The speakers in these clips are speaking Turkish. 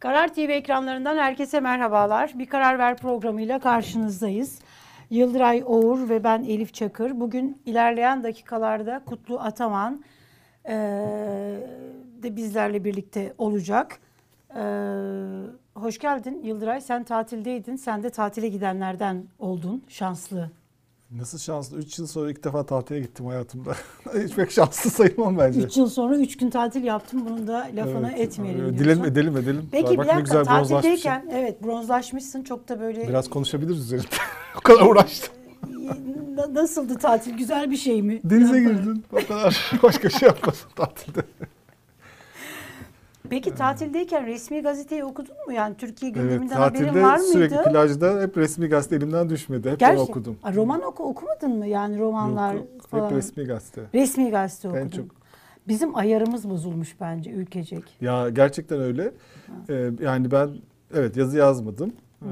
Karar TV ekranlarından herkese merhabalar. Bir Karar Ver programıyla karşınızdayız. Yıldıray Oğur ve ben Elif Çakır. Bugün ilerleyen dakikalarda Kutlu Ataman eee, de bizlerle birlikte olacak. Eee, hoş geldin Yıldıray. Sen tatildeydin. Sen de tatile gidenlerden oldun. Şanslı. Nasıl şanslı? 3 yıl sonra ilk defa tatile gittim hayatımda. Hiç pek şanslı sayılmam bence. 3 yıl sonra 3 gün tatil yaptım. Bunun da lafını Evet, etmeyelim evet. Dilelim edelim edelim. Peki Bak bir dakika güzel bronzlaşmışsın. tatildeyken evet bronzlaşmışsın çok da böyle Biraz konuşabiliriz üzerinde. o kadar uğraştım. Na- nasıldı tatil güzel bir şey mi? Denize girdin. O kadar başka şey yapmadın tatilde. Peki tatildeyken resmi gazeteyi okudun mu? Yani Türkiye Evet gündeminden haberin var tatilde mıydı? sürekli plajda hep resmi gazete elimden düşmedi. Hep Gerçi- okudum. Aa, roman oku, okumadın mı? Yani romanlar Yok, yok. falan. Hep resmi gazete. Resmi gazete En okudun. çok. Bizim ayarımız bozulmuş bence ülkecek. Ya gerçekten öyle. Ee, yani ben evet yazı yazmadım. Ee,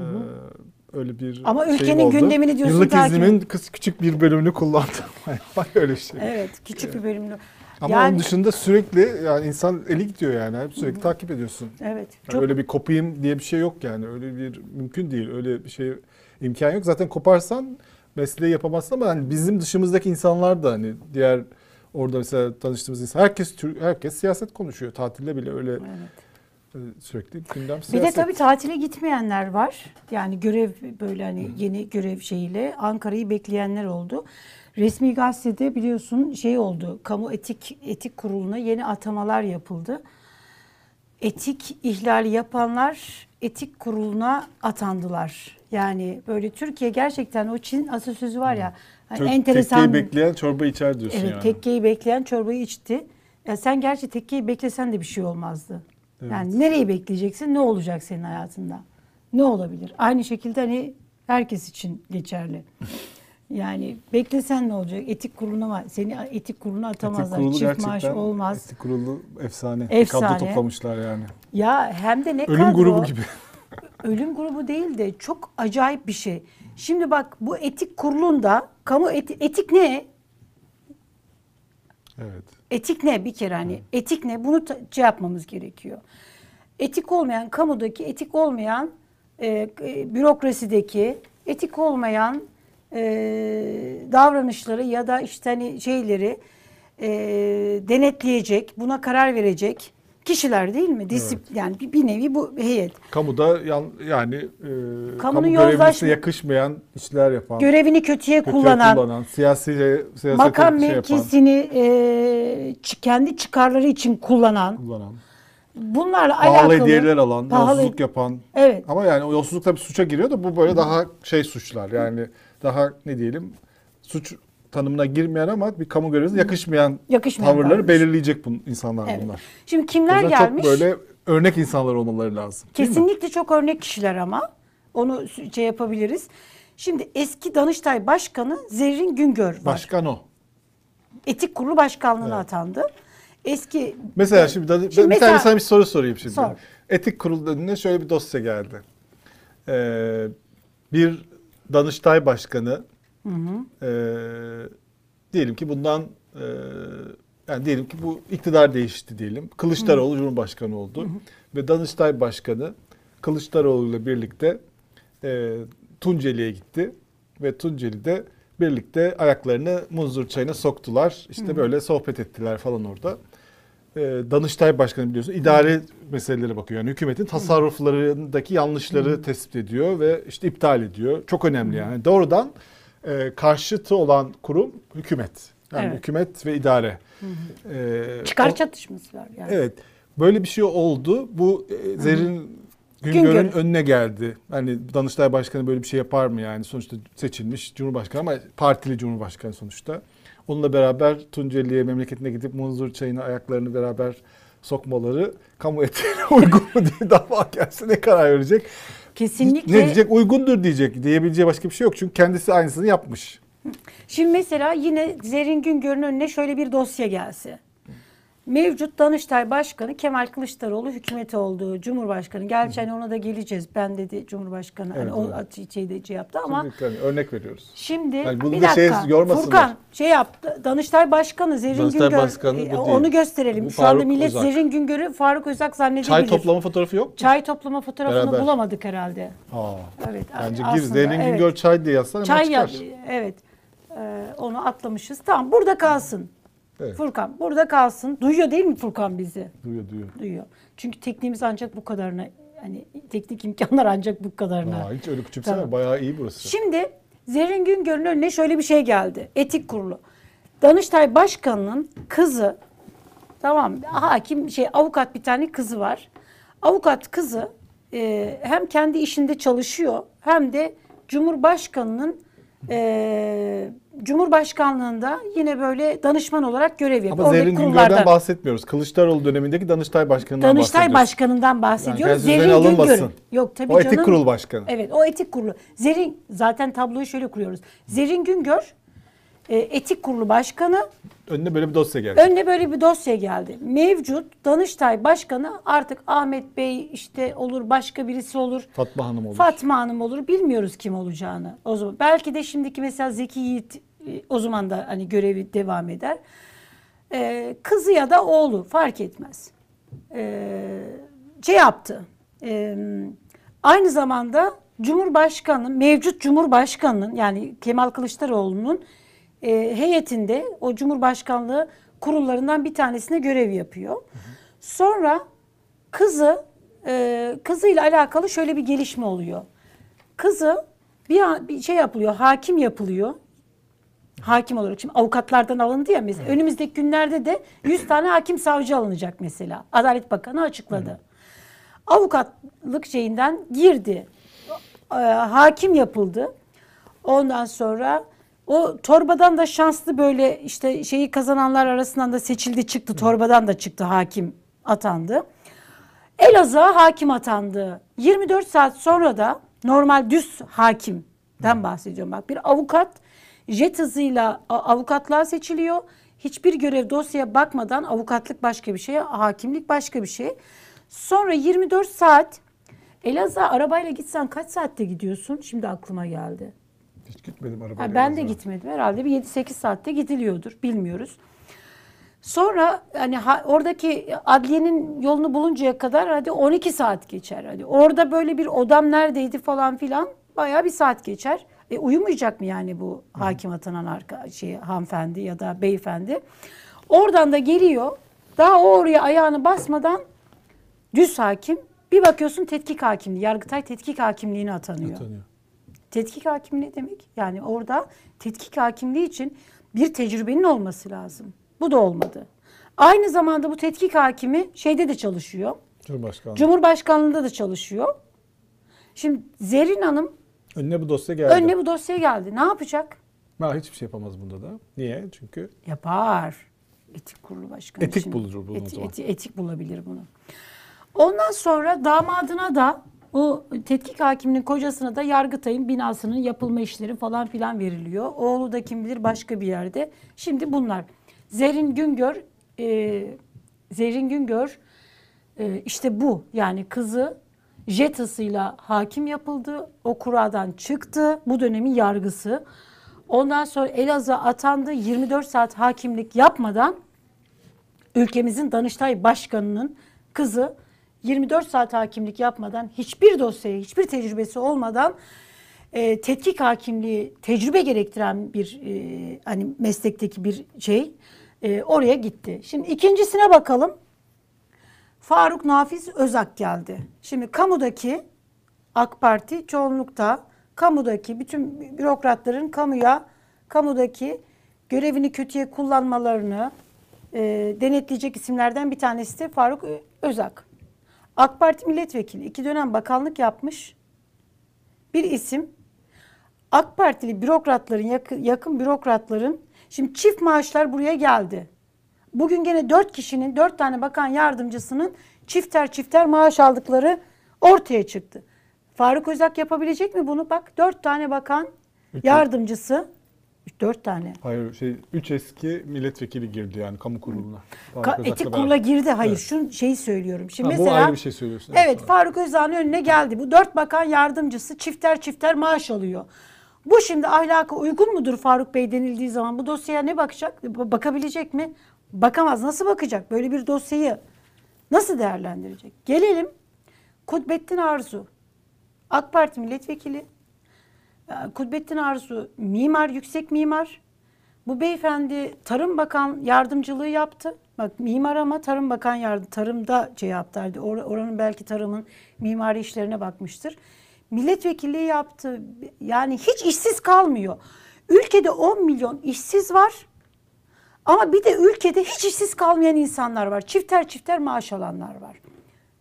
öyle bir Ama ülkenin oldu. gündemini diyorsun Yıllık takip- iznimin küçük bir bölümünü kullandım. Bak öyle şey. Evet küçük bir bölümlü. Ama yani, onun dışında sürekli yani insan eli gidiyor yani. Hep sürekli takip ediyorsun. Evet. Yani Çok, öyle bir kopayım diye bir şey yok yani. Öyle bir mümkün değil. Öyle bir şey imkan yok. Zaten koparsan mesleği yapamazsın ama hani bizim dışımızdaki insanlar da hani diğer orada mesela tanıştığımız insan herkes herkes siyaset konuşuyor. Tatilde bile öyle evet. e, sürekli gündem Bir siyaset. de tabii tatile gitmeyenler var. Yani görev böyle hani yeni görev şeyiyle Ankara'yı bekleyenler oldu. Resmi gazetede biliyorsun şey oldu. Kamu Etik Etik Kurulu'na yeni atamalar yapıldı. Etik ihlali yapanlar etik kuruluna atandılar. Yani böyle Türkiye gerçekten o Çin atasözü var ya. hani Çok enteresan. tekkeyi bekleyen çorba içer diyorsun Evet yani. tekkeyi bekleyen çorbayı içti. Ya sen gerçi tekkeyi beklesen de bir şey olmazdı. Evet. Yani nereyi bekleyeceksin? Ne olacak senin hayatında? Ne olabilir? Aynı şekilde hani herkes için geçerli. Yani beklesen ne olacak? Etik kuruluna var. Seni etik kuruluna Etik atamazlar. kurulu Çift maaş olmaz. etik kurulu efsane. Efsane. Kadro toplamışlar yani. Ya hem de ne Ölüm kadro. grubu gibi. Ölüm grubu değil de çok acayip bir şey. Şimdi bak bu etik kurulunda kamu eti- etik ne? Evet. Etik ne bir kere hani etik ne bunu ta- şey yapmamız gerekiyor. Etik olmayan kamudaki etik olmayan e, e, bürokrasideki etik olmayan e, davranışları ya da işte hani şeyleri e, denetleyecek buna karar verecek kişiler değil mi? Disip, Yani bir, bir nevi bu heyet. Kamuda yan, yani e, kamu yozlaşma- yakışmayan işler yapan, Görevini kötüye kötüye kullanan, kullanan, siyasi siyasete makam şey mevkisini e, kendi çıkarları için kullanan, kullanan, bunlarla pahalı alakalı hediyeler alan, pahalı- yolsuzluk yapan. Evet. Ama yani o yolsuzluk tabii suça giriyor da bu böyle daha şey suçlar. Yani daha ne diyelim suç tanımına girmeyen ama bir kamu görevlisine yakışmayan, Yakışmayan tavırları davranış. belirleyecek bu insanlar Evet. bunlar. Şimdi kimler gelmiş? Çok böyle örnek insanlar olmaları lazım. Kesinlikle çok örnek kişiler ama onu şey yapabiliriz. Şimdi eski Danıştay Başkanı Zerrin Güngör var. Başkan o. Etik Kurulu Başkanlığı'na Evet. atandı. Eski Mesela şimdi, Şimdi bir mesela- tane sana bir soru sorayım şimdi. Sor. Etik kurulu önüne şöyle bir dosya geldi. Ee, bir Danıştay Başkanı ee, diyelim ki bundan ee, yani diyelim ki bu iktidar değişti diyelim. Kılıçdaroğlu Cumhurbaşkanı oldu. Ve Danıştay Başkanı Kılıçdaroğlu ile birlikte ee, Tunceli'ye gitti. Ve Tunceli'de birlikte ayaklarını muzur çayına soktular. İşte böyle sohbet ettiler falan orada e, Danıştay Başkanı biliyorsun idare meselelere bakıyor. Yani hükümetin tasarruflarındaki yanlışları tespit ediyor ve işte iptal ediyor. Çok önemli yani. Doğrudan e, karşıtı olan kurum hükümet. Yani Evet. hükümet ve idare. E, çıkar o- çatışması var yani. Evet. Böyle bir şey oldu. Bu e, Zerrin Güngör'ün. önüne geldi. Hani Danıştay Başkanı böyle bir şey yapar mı yani? Sonuçta seçilmiş Cumhurbaşkanı ama partili Cumhurbaşkanı sonuçta. Onunla beraber Tunceli'ye memleketine gidip munzur çayına ayaklarını beraber sokmaları kamu etiğine uygun mu diye dava gelse ne karar verecek? Kesinlikle. Ne diyecek? Uygundur diyecek. Diyebileceği başka bir şey yok. Çünkü kendisi aynısını yapmış. Şimdi mesela yine Zerrin Güngör'ün önüne şöyle bir dosya gelse. Mevcut Danıştay Başkanı Kemal Kılıçdaroğlu hükümeti olduğu Cumhurbaşkanı. Gerçi hani ona da geleceğiz. Ben dedi Cumhurbaşkanı. Evet, hani o evet. şeyde şey yaptı ama Şimdi hani örnek veriyoruz. Şimdi Yani bunu bir da dakika. şey yormasınlar. Furkan şey yaptı. Danıştay Başkanı Zerrin Danıştay Güngör. Başkanı bu e, değil. onu gösterelim. Bu Şu anda millet Özak. Zerrin Güngör'ü Faruk Özak zannedebilir. Çay toplama fotoğrafı yok mu? Çay toplama fotoğrafını Beraber. bulamadık herhalde. Aa, Evet. bence gir. Zerrin evet. Güngör çay diye yazsan hemen Çay ya, çıkar. evet. Ee, onu atlamışız. Tamam burada kalsın. Evet. Furkan burada kalsın. Duyuyor değil mi Furkan bizi? Duyuyor duyuyor. Duyuyor. Çünkü tekniğimiz ancak bu kadarına hani teknik imkanlar ancak bu kadarına. Aa, hiç öyle küçümseme. Tamam. Bayağı iyi burası. Şimdi Zerrin Güngör'ün önüne şöyle bir şey geldi. Etik kurulu. Danıştay Başkanı'nın kızı tamam hakim şey avukat bir tane kızı var. Avukat kızı e, hem kendi işinde çalışıyor hem de Cumhurbaşkanı'nın e, Cumhurbaşkanlığında yine böyle danışman olarak görev yapıyor. Ama Zerrin. Güngör'den bahsetmiyoruz. Kılıçdaroğlu dönemindeki Danıştay Başkanı'ndan Danıştay. Başkanı'ndan bahsediyoruz. üzerine Zerrin alınmasın. Güngör. Yok tabii O etik canım. kurul başkanı. Evet o etik kurulu. Zerrin zaten tabloyu şöyle kuruyoruz. Zerrin Güngör e, etik kurulu başkanı Önüne böyle bir dosya geldi. önüne böyle bir dosya geldi. Mevcut Danıştay Başkanı artık Ahmet Bey işte olur başka birisi olur. Fatma Hanım olur. Fatma Hanım olur. Bilmiyoruz kim olacağını. O zaman belki de şimdiki mesela Zeki Yiğit e, o zaman da hani görevi devam eder. Ee, kızı ya da oğlu fark etmez. Ee, şey yaptı. Ee, aynı zamanda Cumhurbaşkanı, mevcut Cumhurbaşkanı'nın yani Kemal Kılıçdaroğlu'nun e, heyetinde o Cumhurbaşkanlığı kurullarından bir tanesine görev yapıyor. Sonra kızı e, kızıyla alakalı şöyle bir gelişme oluyor. Kızı bir, an- bir şey yapılıyor, hakim yapılıyor. Hakim olarak. Şimdi avukatlardan alındı ya mesela. Önümüzdeki günlerde de 100 tane hakim savcı alınacak mesela. Adalet Bakanı açıkladı. Avukatlık şeyinden girdi. E, hakim yapıldı. Ondan sonra o torbadan da şanslı böyle işte şeyi kazananlar arasından da seçildi çıktı. Torbadan da çıktı hakim atandı. Elazığ'a hakim atandı. 24 saat sonra da normal düz hakimden bahsediyorum. Bak bir avukat jet hızıyla avukatlığa seçiliyor. Hiçbir görev dosyaya bakmadan avukatlık başka bir şey, hakimlik başka bir şey. Sonra 24 saat Elazığ'a arabayla gitsen kaç saatte gidiyorsun? Şimdi aklıma geldi. Hiç gitmedim arabayla. Ha, ben de gitmedim. Herhalde bir 7-8 saatte gidiliyordur. Bilmiyoruz. Sonra hani ha- oradaki adliyenin yolunu buluncaya kadar hadi 12 saat geçer. Hadi orada böyle bir odam neredeydi falan filan bayağı bir saat geçer. E, uyumayacak mı yani bu hakim atanan arka, şey, hanımefendi ya da beyefendi? Oradan da geliyor. Daha o oraya ayağını basmadan düz hakim. Bir bakıyorsun tetkik hakimliği. Yargıtay tetkik hakimliğine atanıyor. Tanıyor. Tetkik hakimliği demek? Yani orada tetkik hakimliği için bir tecrübenin olması lazım. Bu da olmadı. Aynı zamanda bu tetkik hakimi şeyde de çalışıyor. Cumhurbaşkanı. Cumhurbaşkanlığında da çalışıyor. Şimdi Zerrin Hanım Önüne bu dosya geldi. önüne bu dosya geldi. Ne yapacak? Ha, hiçbir şey yapamaz bunda da. Niye? Çünkü Yapar. Etik kurulu başkanı. Etik bulur bunu o Eti- zaman. eti- etik bulabilir bunu. Ondan sonra damadına da o tetkik hakiminin kocasına da Yargıtay'ın binasının yapılma işleri falan filan veriliyor. Oğlu da kim bilir başka bir yerde. Şimdi bunlar. Zerrin Güngör e, Zerrin Güngör e, işte bu yani kızı jet hızıyla hakim yapıldı. O kuradan çıktı. Bu dönemin yargısı. Ondan sonra Elazığ'a atandı. 24 saat hakimlik yapmadan ülkemizin Danıştay Başkanı'nın kızı 24 saat hakimlik yapmadan hiçbir dosyaya, hiçbir tecrübesi olmadan e, tetkik hakimliği tecrübe gerektiren bir e, hani meslekteki bir şey e, oraya gitti. Şimdi ikincisine bakalım. Faruk Nafiz Özak geldi. Şimdi kamudaki AK Parti çoğunlukta kamudaki bütün bürokratların kamuya kamudaki görevini kötüye kullanmalarını e, denetleyecek isimlerden bir tanesi de Faruk Özak. AK Parti milletvekili iki dönem bakanlık yapmış bir isim. AK Partili bürokratların yakın, yakın bürokratların şimdi çift maaşlar buraya geldi. Bugün gene dört kişinin, dört tane bakan yardımcısının çifter çifter maaş aldıkları ortaya çıktı. Faruk Özak yapabilecek mi bunu? Bak dört tane bakan yardımcısı Dört tane. Hayır şey 3 eski milletvekili girdi yani kamu kuruluna. Faruk Ka- Özak'la etik beraber. kurula girdi. Hayır Evet. şu şeyi söylüyorum. Şimdi Ha, bu mesela ayrı bir şey söylüyorsun. Evet Faruk Özağ'ın önüne geldi. Bu dört bakan yardımcısı çifter çifter maaş alıyor. Bu şimdi ahlaka uygun mudur Faruk Bey denildiği zaman bu dosyaya ne bakacak? Ba- Bakabilecek mi? Bakamaz. Nasıl bakacak? Böyle bir dosyayı nasıl değerlendirecek? Gelelim Kutbettin Arzu. AK Parti milletvekili. Ee, Kutbettin Arzu mimar, yüksek mimar. Bu beyefendi Tarım Bakan yardımcılığı yaptı. Bak mimar ama Tarım Bakan yardım tarımda şey yaptı. Or- oranın belki tarımın mimari işlerine bakmıştır. Milletvekilliği yaptı. Yani hiç işsiz kalmıyor. Ülkede 10 milyon işsiz var. Ama bir de ülkede hiç işsiz kalmayan insanlar var. Çifter çifter maaş alanlar var.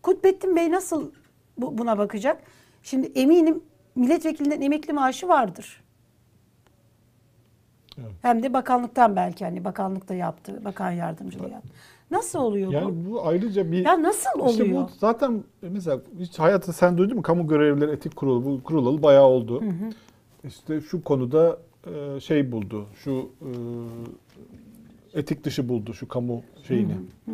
Kutbettin Bey nasıl bu- buna bakacak? Şimdi eminim milletvekilinden emekli maaşı vardır. Evet. Hem de bakanlıktan belki hani bakanlıkta yaptı, bakan yardımcılığı yaptı. Nasıl oluyor bu? Yani bu ayrıca bir Ya nasıl İşte oluyor? bu zaten mesela hiç hayatta sen duydun mu kamu görevlileri etik kurulu bu kurulalı bayağı oldu. İşte şu konuda e, şey buldu. Şu e, etik dışı buldu şu kamu şeyini. e,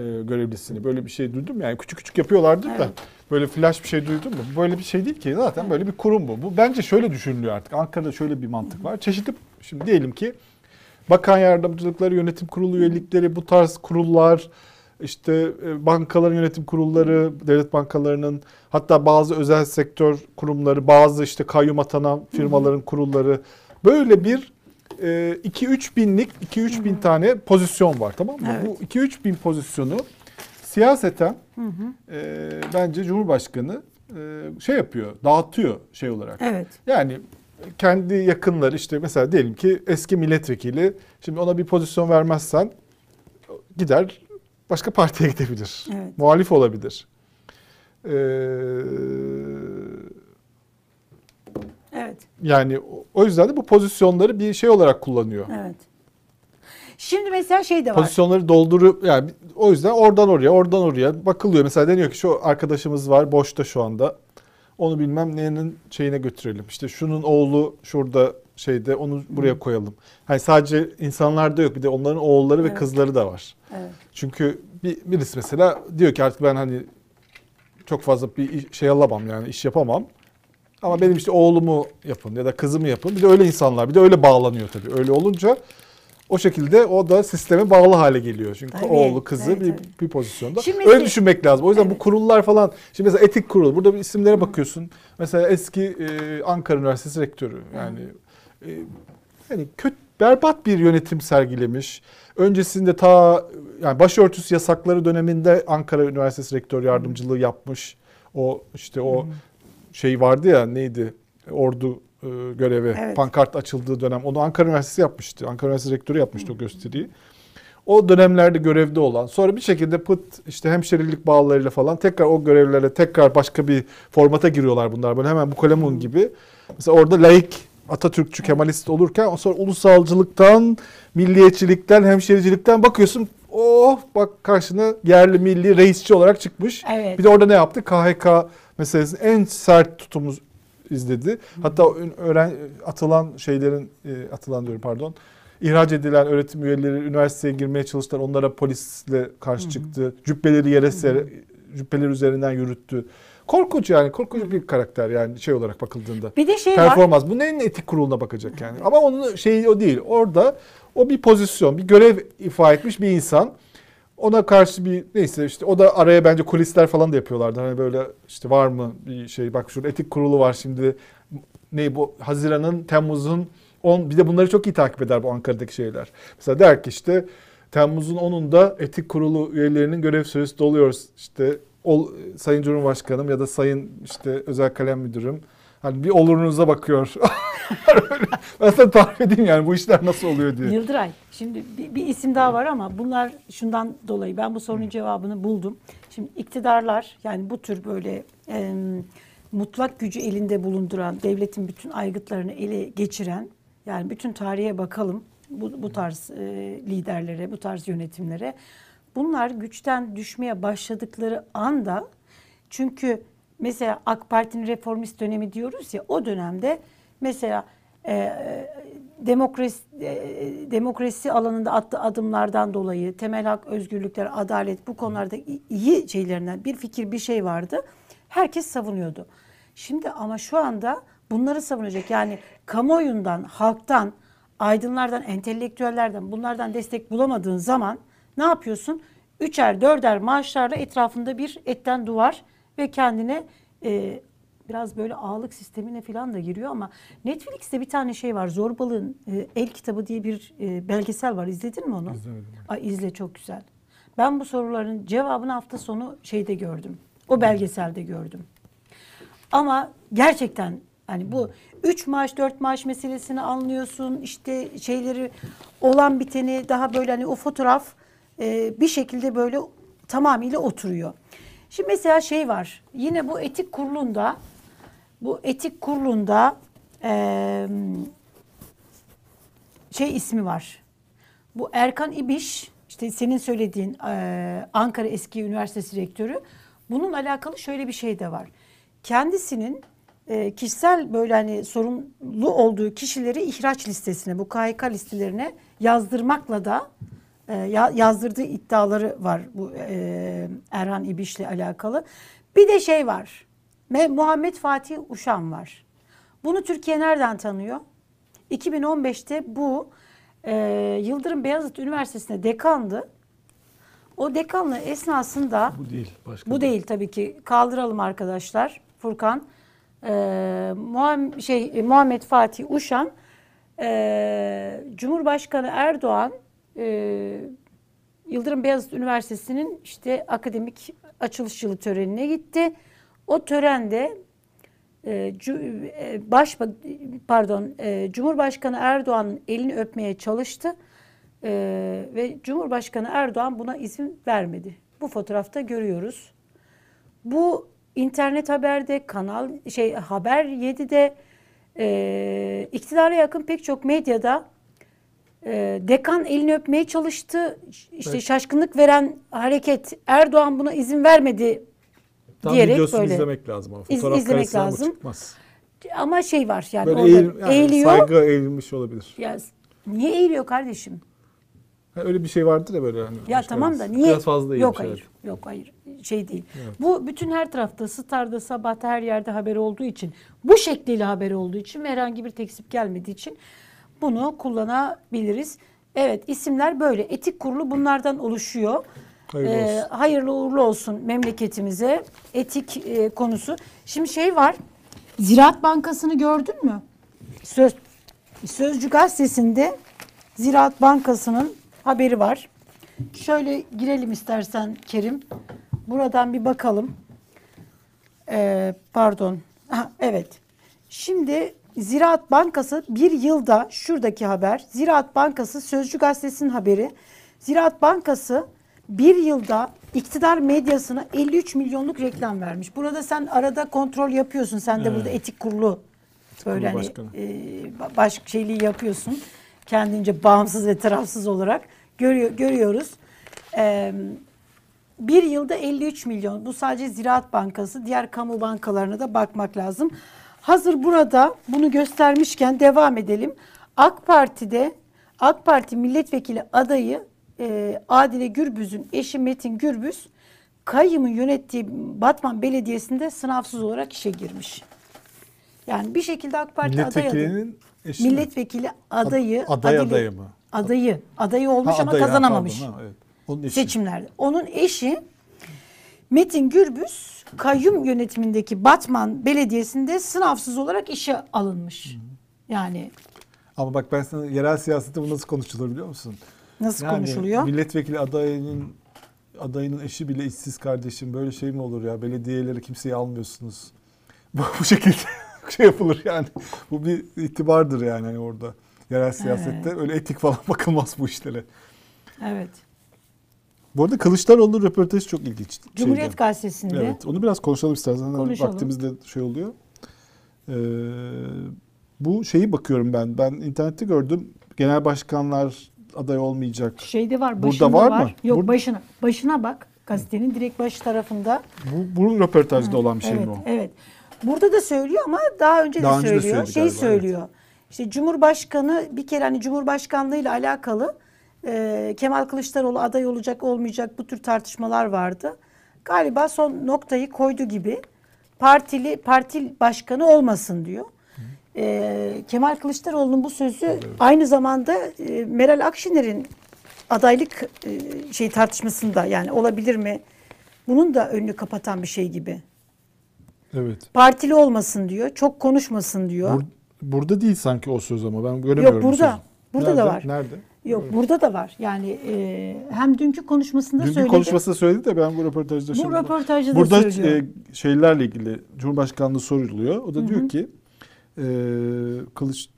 görevlisini. Böyle bir şey duydum yani küçük küçük yapıyorlardır da Evet. böyle flash bir şey duydun mu? Böyle bir şey değil ki zaten böyle bir kurum bu. Bu bence şöyle düşünülüyor artık. Ankara'da şöyle bir mantık var. Çeşitli şimdi diyelim ki bakan yardımcılıkları, yönetim kurulu üyelikleri, bu tarz kurullar, işte e, bankaların yönetim kurulları, devlet bankalarının hatta bazı özel sektör kurumları, bazı işte kayyum atanan firmaların kurulları böyle bir 2-3 binlik 2-3 bin tane pozisyon var tamam mı? Evet. Bu 2-3 bin pozisyonu siyaseten e, bence Cumhurbaşkanı e, şey yapıyor, dağıtıyor şey olarak. Evet. Yani kendi yakınları işte mesela diyelim ki eski milletvekili şimdi ona bir pozisyon vermezsen gider başka partiye gidebilir. Evet. Muhalif olabilir. Ee, Evet. yani o- yüzden de bu pozisyonları bir şey olarak kullanıyor. Evet. Şimdi mesela şey de var. Pozisyonları doldurup yani o yüzden oradan oraya oradan oraya bakılıyor. Mesela deniyor ki şu arkadaşımız var boşta şu anda. Onu bilmem neyin şeyine götürelim. İşte şunun oğlu şurada şeyde onu buraya koyalım. Hani sadece insanlarda yok bir de onların oğulları ve Evet. kızları da var. Evet. Çünkü bir, birisi mesela diyor ki artık ben hani çok fazla bir şey alamam yani iş yapamam. Ama benim işte oğlumu yapın ya da kızımı yapın. Bir de öyle insanlar bir de öyle bağlanıyor tabii. Öyle olunca o şekilde o da sisteme bağlı hale geliyor. Çünkü Tabii, oğlu kızı evet, bir, tabii. bir pozisyonda. Şimdi öyle düşünmek lazım. O yüzden bu Evet. kurullar falan. Şimdi mesela etik kurul. Burada bir isimlere bakıyorsun. Mesela eski e, Ankara Üniversitesi rektörü. Yani e, yani kötü berbat bir yönetim sergilemiş. Öncesinde ta yani başörtüsü yasakları döneminde Ankara Üniversitesi rektör yardımcılığı yapmış. O işte o şey vardı ya neydi? Ordu e, görevi. Evet. Pankart açıldığı dönem. Onu Ankara Üniversitesi yapmıştı. Ankara Üniversitesi rektörü yapmıştı o gösteriyi. O dönemlerde görevde olan sonra bir şekilde pıt işte hemşerilik bağlarıyla falan tekrar o görevlere tekrar başka bir formata giriyorlar bunlar. Böyle hemen bu kalemun gibi. Mesela orada laik Atatürkçü, Kemalist olurken sonra ulusalcılıktan, milliyetçilikten, hemşericilikten bakıyorsun. Oh bak karşına yerli milli reisçi olarak çıkmış. Evet. Bir de orada ne yaptı? KHK meselesinin en sert tutumu izledi. Hatta öğren atılan şeylerin e, atılan diyorum pardon. ihraç edilen öğretim üyeleri üniversiteye girmeye çalıştılar. Onlara polisle karşı çıktı. Cübbeleri yere ser, cübbeler üzerinden yürüttü. Korkunç yani. Korkunç bir karakter yani şey olarak bakıldığında. Bir de şey var. Performans. Bu neyin etik kuruluna bakacak yani. Ama onun şeyi o değil. Orada o bir pozisyon, bir görev ifa etmiş bir insan. Ona karşı bir neyse işte o da araya bence kulisler falan da yapıyorlardı. Hani böyle işte var mı bir şey bak şurada etik kurulu var şimdi. Ne bu Haziran'ın Temmuz'un 10 bir de bunları çok iyi takip eder bu Ankara'daki şeyler. Mesela der ki işte Temmuz'un 10'unda etik kurulu üyelerinin görev süresi doluyor. İşte ol, Sayın Cumhurbaşkanım ya da Sayın işte özel kalem müdürüm Hani bir olurunuza bakıyor. ben sana tarif edeyim yani bu işler nasıl oluyor diye. Yıldıray. Şimdi bir, bir isim daha var ama bunlar şundan dolayı ben bu sorunun cevabını buldum. Şimdi iktidarlar yani bu tür böyle e, mutlak gücü elinde bulunduran, devletin bütün aygıtlarını ele geçiren yani bütün tarihe bakalım bu, bu tarz e, liderlere, bu tarz yönetimlere. Bunlar güçten düşmeye başladıkları anda çünkü mesela AK Parti'nin reformist dönemi diyoruz ya o dönemde mesela e, demokrasi e, demokrasi alanında attığı adımlardan dolayı temel hak, özgürlükler, adalet bu konularda iyi şeylerinden bir fikir bir şey vardı. Herkes savunuyordu. Şimdi ama şu anda bunları savunacak yani kamuoyundan, halktan, aydınlardan, entelektüellerden bunlardan destek bulamadığın zaman ne yapıyorsun? Üçer, dörder maaşlarla etrafında bir etten duvar ve kendine e, biraz böyle ağlık sistemine falan da giriyor ama Netflix'te bir tane şey var. Zorbalığın e, El Kitabı diye bir e, belgesel var. İzledin mi onu? İzlemedim. Ay, izle çok güzel. Ben bu soruların cevabını hafta sonu şeyde gördüm. O belgeselde gördüm. Ama gerçekten hani bu 3 maaş 4 maaş meselesini anlıyorsun. işte şeyleri olan biteni daha böyle hani o fotoğraf e, bir şekilde böyle tamamıyla oturuyor. Şimdi mesela şey var. Yine bu etik kurulunda bu etik kurulunda e, şey ismi var. Bu Erkan İbiş, işte senin söylediğin e, Ankara Eski Üniversitesi Rektörü. Bunun alakalı şöyle bir şey de var. Kendisinin e, kişisel böyle hani sorumlu olduğu kişileri ihraç listesine, bu KHK listelerine yazdırmakla da yazdırdığı iddiaları var bu e, Erhan İbiş'le alakalı. Bir de şey var. Me- Muhammed Fatih Uşan var. Bunu Türkiye nereden tanıyor? 2015'te bu e, Yıldırım Beyazıt Üniversitesi'nde dekandı. O dekanlığı esnasında Bu değil. Başka bu değil tabii ki kaldıralım arkadaşlar Furkan. E, Muham- şey Muhammed Fatih Uşan e, Cumhurbaşkanı Erdoğan e, Yıldırım Beyazıt Üniversitesi'nin işte akademik açılış yılı törenine gitti. O törende e, e, baş pardon e, Cumhurbaşkanı Erdoğan'ın elini öpmeye çalıştı E, ve Cumhurbaşkanı Erdoğan buna izin vermedi. Bu fotoğrafta görüyoruz. Bu internet haberde kanal şey haber 7'de e, iktidara yakın pek çok medyada e, dekan elini öpmeye çalıştı. İşte Evet. şaşkınlık veren hareket Erdoğan buna izin vermedi Tam diyerek videosunu böyle. izlemek lazım ama. İz- Fotoğraf izlemek karesinden bu lazım. çıkmaz. Ama şey var yani Böyle orada eğil, yani eğiliyor. saygı eğilmiş olabilir. Ya niye eğiliyor kardeşim? Ha, öyle bir şey vardır ya böyle hani. Ya tamam da niye? Biraz fazla. Yok hayır. Yok hayır. Şey değil. Evet. Bu bütün her tarafta, Star'da, Sabah'ta her yerde haber olduğu için, bu şekliyle haber olduğu için ve herhangi bir tekzip gelmediği için bunu kullanabiliriz. Evet isimler böyle. Etik kurulu bunlardan oluşuyor. Hayırlı Ee, olsun. hayırlı uğurlu olsun memleketimize. Etik e, konusu. Şimdi şey var. Ziraat Bankası'nı gördün mü? Söz Sözcü gazetesinde Ziraat Bankası'nın haberi var. Şöyle girelim istersen Kerim. Buradan bir bakalım. Ee, pardon. Ha, evet. Şimdi Ziraat Bankası bir yılda şuradaki haber. Ziraat Bankası Sözcü Gazetesi'nin haberi. Ziraat Bankası bir yılda iktidar medyasına 53 milyonluk reklam vermiş. Burada sen arada kontrol yapıyorsun. Sen de Evet. burada etik kurulu böyle hani e, ba- baş şeyliği yapıyorsun. Kendince bağımsız ve tarafsız olarak görüyor, görüyoruz. Eee bir yılda 53 milyon. Bu sadece Ziraat Bankası. Diğer kamu bankalarına da bakmak lazım. Hazır burada bunu göstermişken devam edelim. AK Parti'de AK Parti milletvekili adayı e, Adile Gürbüz'ün eşi Metin Gürbüz kayyımın yönettiği Batman Belediyesi'nde sınavsız olarak işe girmiş. Yani bir şekilde AK Parti aday adayı. Mi? Milletvekili adayı. Ad- aday Adile- adayı mı? Adayı. Adayı olmuş Ha, ama adayı, kazanamamış pardon, ha, evet. Onun eşi. seçimlerde. Onun eşi Metin Gürbüz kayyum yönetimindeki Batman Belediyesi'nde sınavsız olarak işe alınmış. Yani Ama bak ben sana yerel siyasette bu nasıl konuşulur biliyor musun? nasıl Yani konuşuluyor? Milletvekili adayının adayının eşi bile işsiz kardeşim. Böyle şey mi olur ya? Belediyeleri kimseyi almıyorsunuz. Bu, bu şekilde şey yapılır yani. Bu bir itibardır yani hani orada. Yerel siyasette öyle etik falan bakılmaz bu işlere. Evet. Bu arada Kılıçdaroğlu röportajı çok ilginç. Cumhuriyet şeydi. Gazetesi'nde Evet, onu biraz konuşalım istersen. Konuşalım. Vaktimizde şey oluyor. Ee, bu şeyi bakıyorum ben. Ben internette gördüm. Genel başkanlar aday olmayacak. şeyde var, Burada var var. mı? Yok Burada- başına. Başına bak. Gazetenin direkt baş tarafında. Bu, bu röportajda olan bir şey evet, mi o? Evet. Burada da söylüyor ama daha önce Daha de önce de söylüyor. şey galiba, söylüyor. İşte Cumhurbaşkanı bir kere hani Cumhurbaşkanlığı ile alakalı e, Kemal Kılıçdaroğlu aday olacak olmayacak bu tür tartışmalar vardı. Galiba son noktayı koydu gibi partili parti başkanı olmasın diyor. E, Kemal Kılıçdaroğlu'nun bu sözü aynı zamanda e, Meral Akşener'in adaylık e, şey tartışmasında yani olabilir mi? Bunun da önünü kapatan bir şey gibi. Evet. Partili olmasın diyor, çok konuşmasın diyor. Bur- burada değil sanki o söz ama ben göremiyorum. Yok bu burada. Burada Nerede? da var. Nerede? Yok burada da var. Yani e, hem dünkü konuşmasında Dünkü söyledi. konuşmasında söyledi de ben bu röportajda bu röportajda da Burada söylüyor. e, şeylerle ilgili Cumhurbaşkanlığı soruluyor. O da Hı diyor ki e, Kılıç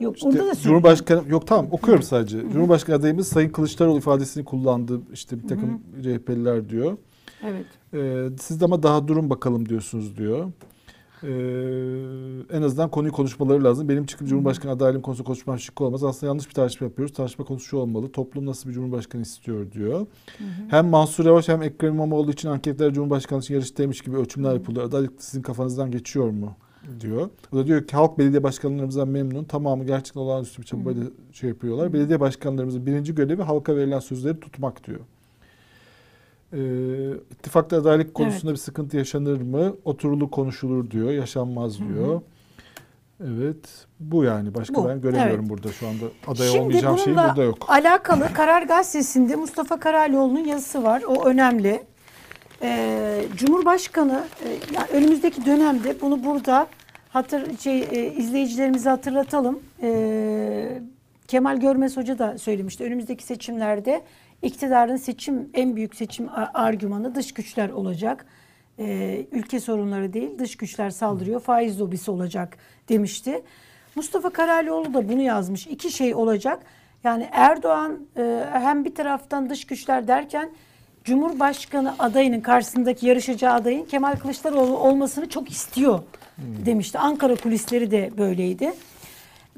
Yok işte orada da söylüyor. Cumhurbaşkanı yok tamam okuyorum sadece. Cumhurbaşkanı adayımız Sayın Kılıçdaroğlu ifadesini kullandı. İşte bir takım CHP'liler diyor. Evet. E, siz de ama daha durun bakalım diyorsunuz diyor. E, en azından konuyu konuşmaları lazım. Benim çıkıp Cumhurbaşkanı adaylığım konusunda konuşmam şık olmaz. Aslında yanlış bir tartışma yapıyoruz. Tartışma konusu şu olmalı. Toplum nasıl bir Cumhurbaşkanı istiyor diyor. Hem Mansur Yavaş hem Ekrem İmamoğlu için anketler Cumhurbaşkanı için yarıştaymış gibi ölçümler yapılıyor. Adaylık sizin kafanızdan geçiyor mu? diyor. O da diyor ki halk belediye başkanlarımızdan memnun. Tamamı gerçekten olağanüstü bir çabayla şey yapıyorlar. Belediye başkanlarımızın birinci görevi halka verilen sözleri tutmak diyor. Ee, ittifakta adaylık konusunda bir sıkıntı yaşanır mı? Oturulur konuşulur diyor. Yaşanmaz diyor. Evet. Bu yani. Başka Bu, ben göremiyorum evet. burada şu anda. Aday Şimdi olmayacağım şey burada yok. alakalı Karar Gazetesi'nde Mustafa Karalioğlu'nun yazısı var. O önemli. Ee, Cumhurbaşkanı e, yani önümüzdeki dönemde bunu burada hatır şey e, izleyicilerimize hatırlatalım. Ee, Kemal Görmez Hoca da söylemişti. Önümüzdeki seçimlerde iktidarın seçim en büyük seçim argümanı dış güçler olacak. Ee, ülke sorunları değil, dış güçler saldırıyor, faiz lobisi olacak demişti. Mustafa Karalioğlu da bunu yazmış. İki şey olacak. Yani Erdoğan e, hem bir taraftan dış güçler derken Cumhurbaşkanı adayının karşısındaki yarışacağı adayın Kemal Kılıçdaroğlu olmasını çok istiyor demişti. Ankara kulisleri de böyleydi.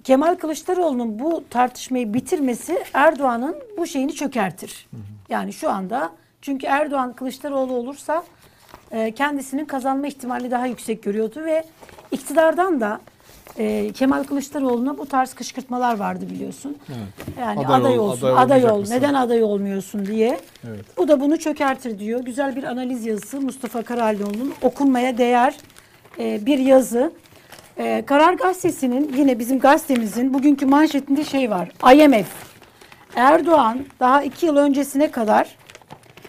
Kemal Kılıçdaroğlu'nun bu tartışmayı bitirmesi Erdoğan'ın bu şeyini çökertir. Yani şu anda çünkü Erdoğan Kılıçdaroğlu olursa e, kendisinin kazanma ihtimali daha yüksek görüyordu ve iktidardan da e, Kemal Kılıçdaroğlu'na bu tarz kışkırtmalar vardı biliyorsun. Yani Aday aday, ol, olsun, aday aday, ol, mısın? neden aday olmuyorsun diye. Evet. Bu da bunu çökertir diyor. Güzel bir analiz yazısı Mustafa Karalioğlu'nun okunmaya değer e, bir yazı. E, Karar Gazetesi'nin yine bizim gazetemizin bugünkü manşetinde şey var. IMF. Erdoğan daha iki yıl öncesine kadar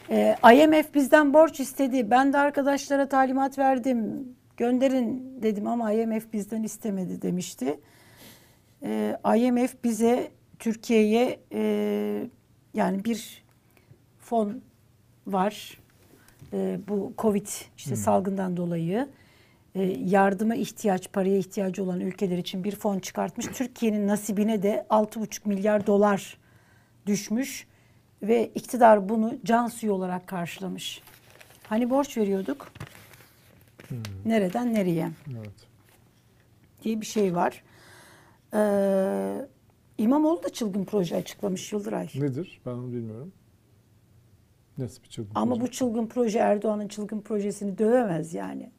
e, IMF bizden borç istedi. Ben de arkadaşlara talimat verdim. Gönderin dedim ama IMF bizden istemedi demişti. E, IMF bize Türkiye'ye e, yani bir fon var. E, bu Covid işte salgından dolayı yardıma ihtiyaç, paraya ihtiyacı olan ülkeler için bir fon çıkartmış. Türkiye'nin nasibine de 6,5 milyar dolar düşmüş ve iktidar bunu can suyu olarak karşılamış. Hani borç veriyorduk? Nereden nereye? Evet. diye bir şey var. Ee, İmamoğlu da çılgın proje açıklamış Yıldıray. Nedir? Ben onu bilmiyorum. Nasıl bir çılgın Ama proje? bu çılgın proje Erdoğan'ın çılgın projesini dövemez yani.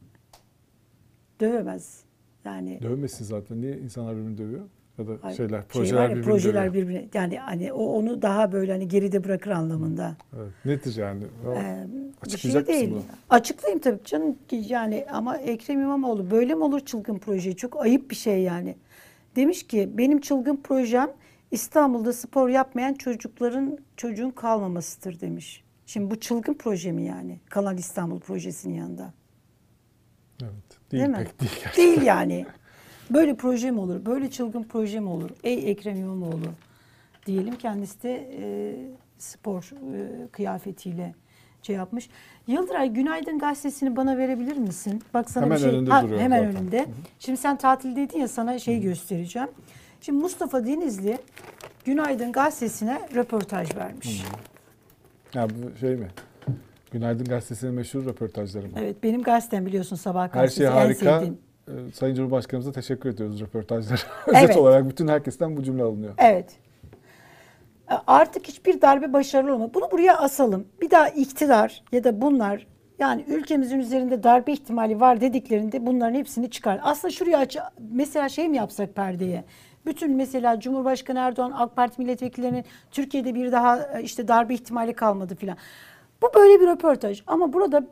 Dövemez. Yani Dövmesin zaten. Niye insanlar birbirini dövüyor? Ya da Ay, şeyler, şey projeler var ya, birbirini projeler dövüyor. birbirine yani hani o onu daha böyle hani geride bırakır anlamında. Evet. Nedir yani? O- Ee, Açıklayacak şey mısın değil. bunu? Açıklayayım tabii canım ki yani ama Ekrem İmamoğlu böyle mi olur çılgın proje? Çok ayıp bir şey yani. Demiş ki benim çılgın projem İstanbul'da spor yapmayan çocukların çocuğun kalmamasıdır demiş. Şimdi bu çılgın proje mi yani? Kalan İstanbul projesinin yanında. Evet. Değil, Değil mi? pek değil. gerçekten. Değil yani. Böyle proje mi olur? Böyle çılgın proje mi olur? Ey Ekrem İmamoğlu diyelim kendisi de e, spor e, kıyafetiyle şey yapmış. Yıldıray Günaydın gazetesini bana verebilir misin? Bak sana Hemen bir şey önünde Ha, duruyor hemen zaten. önünde. Şimdi sen tatildeydin ya sana şey göstereceğim. Şimdi Mustafa Denizli Günaydın gazetesine röportaj vermiş. Ya bu şey mi? Günaydın Gazetesi'nin meşhur röportajları mı? Evet benim gazetem biliyorsun sabah Her gazetesi şey en harika. Ee, Sayın Cumhurbaşkanımıza teşekkür ediyoruz röportajlara. Evet. Özet olarak bütün herkesten bu cümle alınıyor. Evet. E, Artık hiçbir darbe başarılı olmadı. Bunu buraya asalım. Bir daha iktidar ya da bunlar yani ülkemizin üzerinde darbe ihtimali var dediklerinde bunların hepsini çıkar. Aslında şuraya aç mesela şey mi yapsak perdeye? Bütün mesela Cumhurbaşkanı Erdoğan AK Parti milletvekillerinin Türkiye'de bir daha e, işte darbe ihtimali kalmadı filan. Bu böyle bir röportaj ama burada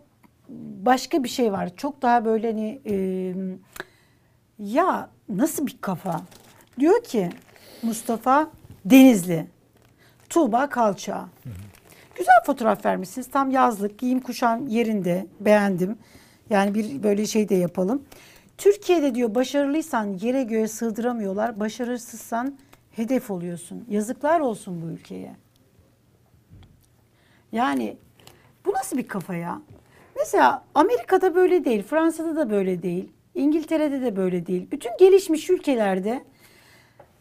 başka bir şey var. Çok daha böyle hani e, ya nasıl bir kafa? Diyor ki Mustafa Denizli, Tuğba Kalça. Güzel fotoğraf vermişsiniz. Tam yazlık, giyim kuşam yerinde. Beğendim. Yani bir böyle şey de yapalım. Türkiye'de diyor başarılıysan yere göğe sığdıramıyorlar. Başarısızsan hedef oluyorsun. Yazıklar olsun bu ülkeye. Yani bu nasıl bir kafa ya? Mesela Amerika'da böyle değil, Fransa'da da böyle değil, İngiltere'de de böyle değil. Bütün gelişmiş ülkelerde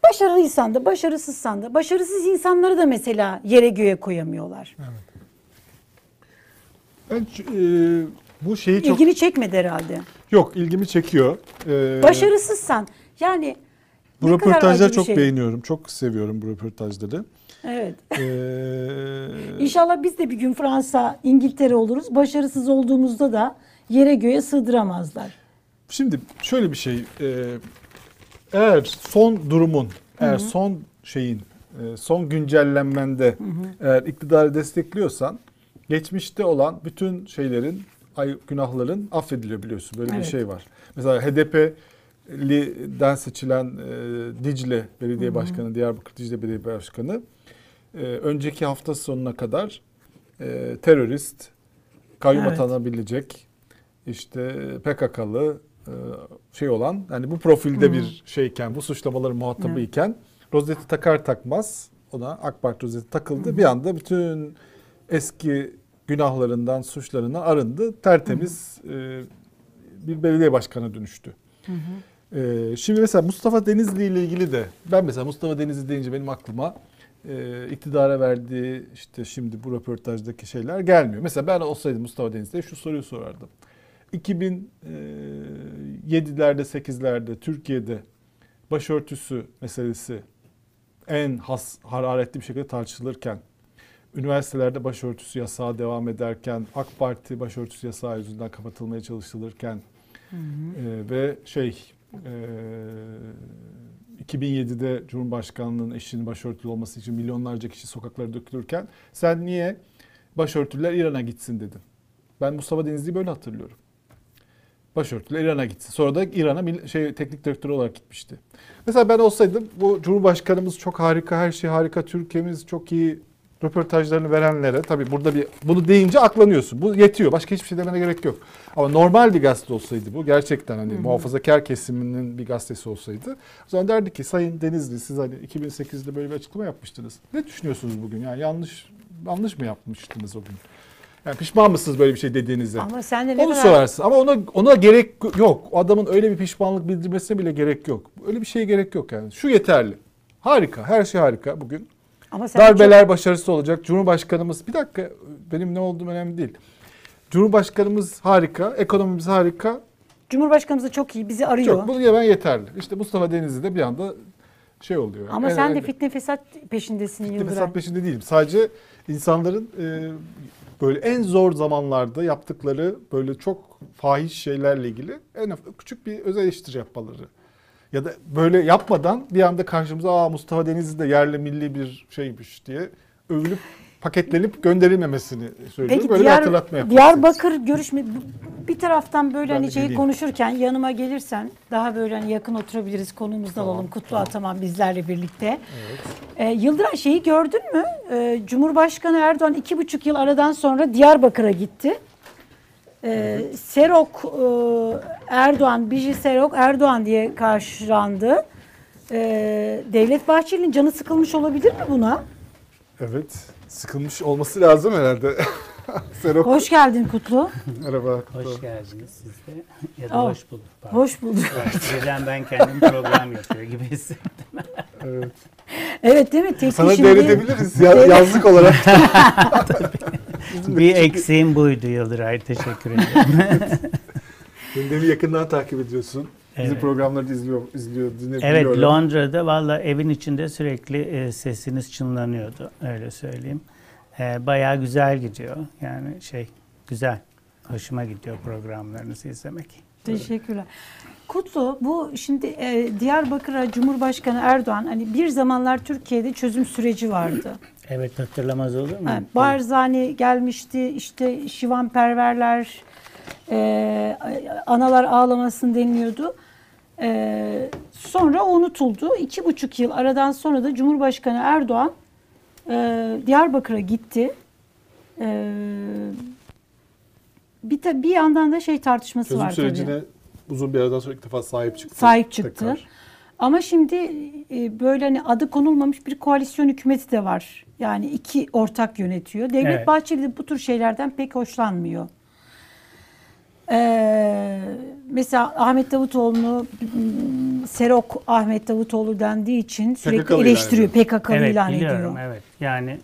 başarılıysan da başarısızsan da başarısız insanları da mesela yere göğe koyamıyorlar. Ben e, bu şeyi çok İlgini çekmedi herhalde. yok ilgimi çekiyor. E, Başarısızsan yani Bu röportajları çok şey. beğeniyorum. Çok seviyorum bu röportajları. Evet. Ee, İnşallah biz de bir gün Fransa, İngiltere oluruz. Başarısız olduğumuzda da yere göğe sığdıramazlar. Şimdi şöyle bir şey. e, eğer son durumun, eğer son şeyin, e, son güncellenmende eğer iktidarı destekliyorsan geçmişte olan bütün şeylerin, ay, günahların affediliyor biliyorsun. Böyle bir Evet. şey var. Mesela HDP'liden seçilen e, Dicle Belediye Başkanı, Diyarbakır Dicle Belediye Başkanı e, önceki hafta sonuna kadar e, terörist, kayyum Evet. atanabilecek, işte PKK'lı e, şey olan yani bu profilde bir şeyken bu suçlamaların muhatabı iken rozeti takar takmaz ona AK Parti rozeti takıldı. Bir anda bütün eski günahlarından, suçlarından arındı. Tertemiz e, bir belediye başkanı dönüştü. E, şimdi mesela Mustafa Denizli ile ilgili de ben mesela Mustafa Denizli deyince benim aklıma e, iktidara verdiği işte şimdi bu röportajdaki şeyler gelmiyor. Mesela ben olsaydım Mustafa Denizli'ye şu soruyu sorardım. 2007'lerde 8'lerde Türkiye'de başörtüsü meselesi en has, hararetli bir şekilde tartışılırken üniversitelerde başörtüsü yasağı devam ederken AK Parti başörtüsü yasağı yüzünden kapatılmaya çalışılırken e, ve şey e, 2007'de Cumhurbaşkanlığının eşinin başörtülü olması için milyonlarca kişi sokaklara dökülürken sen niye başörtüler İran'a gitsin dedin. Ben Mustafa Denizli'yi böyle hatırlıyorum. Başörtüler İran'a gitsin. Sonra da İran'a şey teknik direktör olarak gitmişti. Mesela ben olsaydım bu Cumhurbaşkanımız çok harika, her şey harika, Türkiye'miz çok iyi röportajlarını verenlere tabii burada bir bunu deyince aklanıyorsun. Bu yetiyor. Başka hiçbir şey demene gerek yok. Ama normal bir gazete olsaydı bu gerçekten hani muhafazakar kesiminin bir gazetesi olsaydı o zaman derdi ki Sayın Denizli siz hani 2008'de böyle bir açıklama yapmıştınız. Ne düşünüyorsunuz bugün? Yani yanlış yanlış mı yapmıştınız o gün? Yani pişman mısınız böyle bir şey dediğinize? Ama sen de ne Onu kadar sorarsın ama ona ona gerek yok. O adamın öyle bir pişmanlık bildirmesine bile gerek yok. Öyle bir şeye gerek yok yani. Şu yeterli. Harika. Her şey harika bugün. Ama sen de çok- Darbeler başarısız olacak. Cumhurbaşkanımız bir dakika benim ne olduğum önemli değil. Cumhurbaşkanımız harika, ekonomimiz harika. Cumhurbaşkanımız da çok iyi bizi arıyor. Çok bunu hemen yeterli. İşte Mustafa Denizli de bir anda şey oluyor. Ama En sen de fitne fesat peşindesin Fitne Yıldıray. fesat peşinde değilim. Sadece insanların e, böyle en zor zamanlarda yaptıkları böyle çok fahiş şeylerle ilgili en küçük bir öz eleştiri yapmaları. Ya da böyle yapmadan bir anda karşımıza Aa, Mustafa Denizli de yerli milli bir şeymiş diye övülüp paketlenip gönderilmemesini söylüyorum. Peki böyle bir Diyar, hatırlatma yapmak Diyarbakır görüşme bir taraftan böyle Ben hani şeyi geleyim. konuşurken yanıma gelirsen daha böyle hani yakın oturabiliriz konumuzda alalım. Kutlu Ataman bizlerle birlikte. Ee, Yıldıray şeyi gördün mü? Ee, Cumhurbaşkanı Erdoğan iki buçuk yıl aradan sonra Diyarbakır'a gitti. Ee, Serok e, Erdoğan, Biji Serok Erdoğan diye karşılandı. Ee, Devlet Bahçeli'nin canı sıkılmış olabilir mi buna? Evet. Sıkılmış olması lazım herhalde. Serok. Hoş geldin Kutlu. Merhaba. Hoş geldiniz siz de. Ya da Oh, hoş bulduk. pardon. Hoş bulduk. Birden ben kendim program yapıyor gibi hissettim. Evet. Evet değil mi? Tek Sana devredebiliriz ya, yazlık olarak. Bir eksiğim buydu Yıldıray. Teşekkür ederim. Gündemi yakından takip ediyorsun. Bizim Evet. programları da izliyor, izliyor, dinliyor. evet Londra'da valla evin içinde sürekli e, sesiniz çınlanıyordu. Öyle söyleyeyim. E, bayağı güzel gidiyor. Yani şey güzel. Hoşuma gidiyor programlarınızı izlemek. Teşekkürler. Kutlu bu şimdi e, Diyarbakır'a Cumhurbaşkanı Erdoğan hani bir zamanlar Türkiye'de çözüm süreci vardı. Evet hatırlamaz olur mu? Yani Barzani gelmişti işte Şivan Perverler e, analar ağlamasın deniliyordu. E, sonra unutuldu. İki buçuk yıl aradan sonra da Cumhurbaşkanı Erdoğan e, Diyarbakır'a gitti. E, bir, ta- bir yandan da şey tartışması Çözüm var sürecine tabii. Uzun bir aradan sonra ilk defa sahip çıktı. Sahip çıktı. Tekrar. Ama şimdi e, böyle hani adı konulmamış bir koalisyon hükümeti de var. Yani iki ortak yönetiyor. Devlet Evet. Bahçeli de bu tür şeylerden pek hoşlanmıyor. Ee, mesela Ahmet Davutoğlu'nu m, Serok Ahmet Davutoğlu dendiği için sürekli PKK'lı ilan eleştiriyor. PKK'lı evet ilan biliyorum ediyor. evet. Yani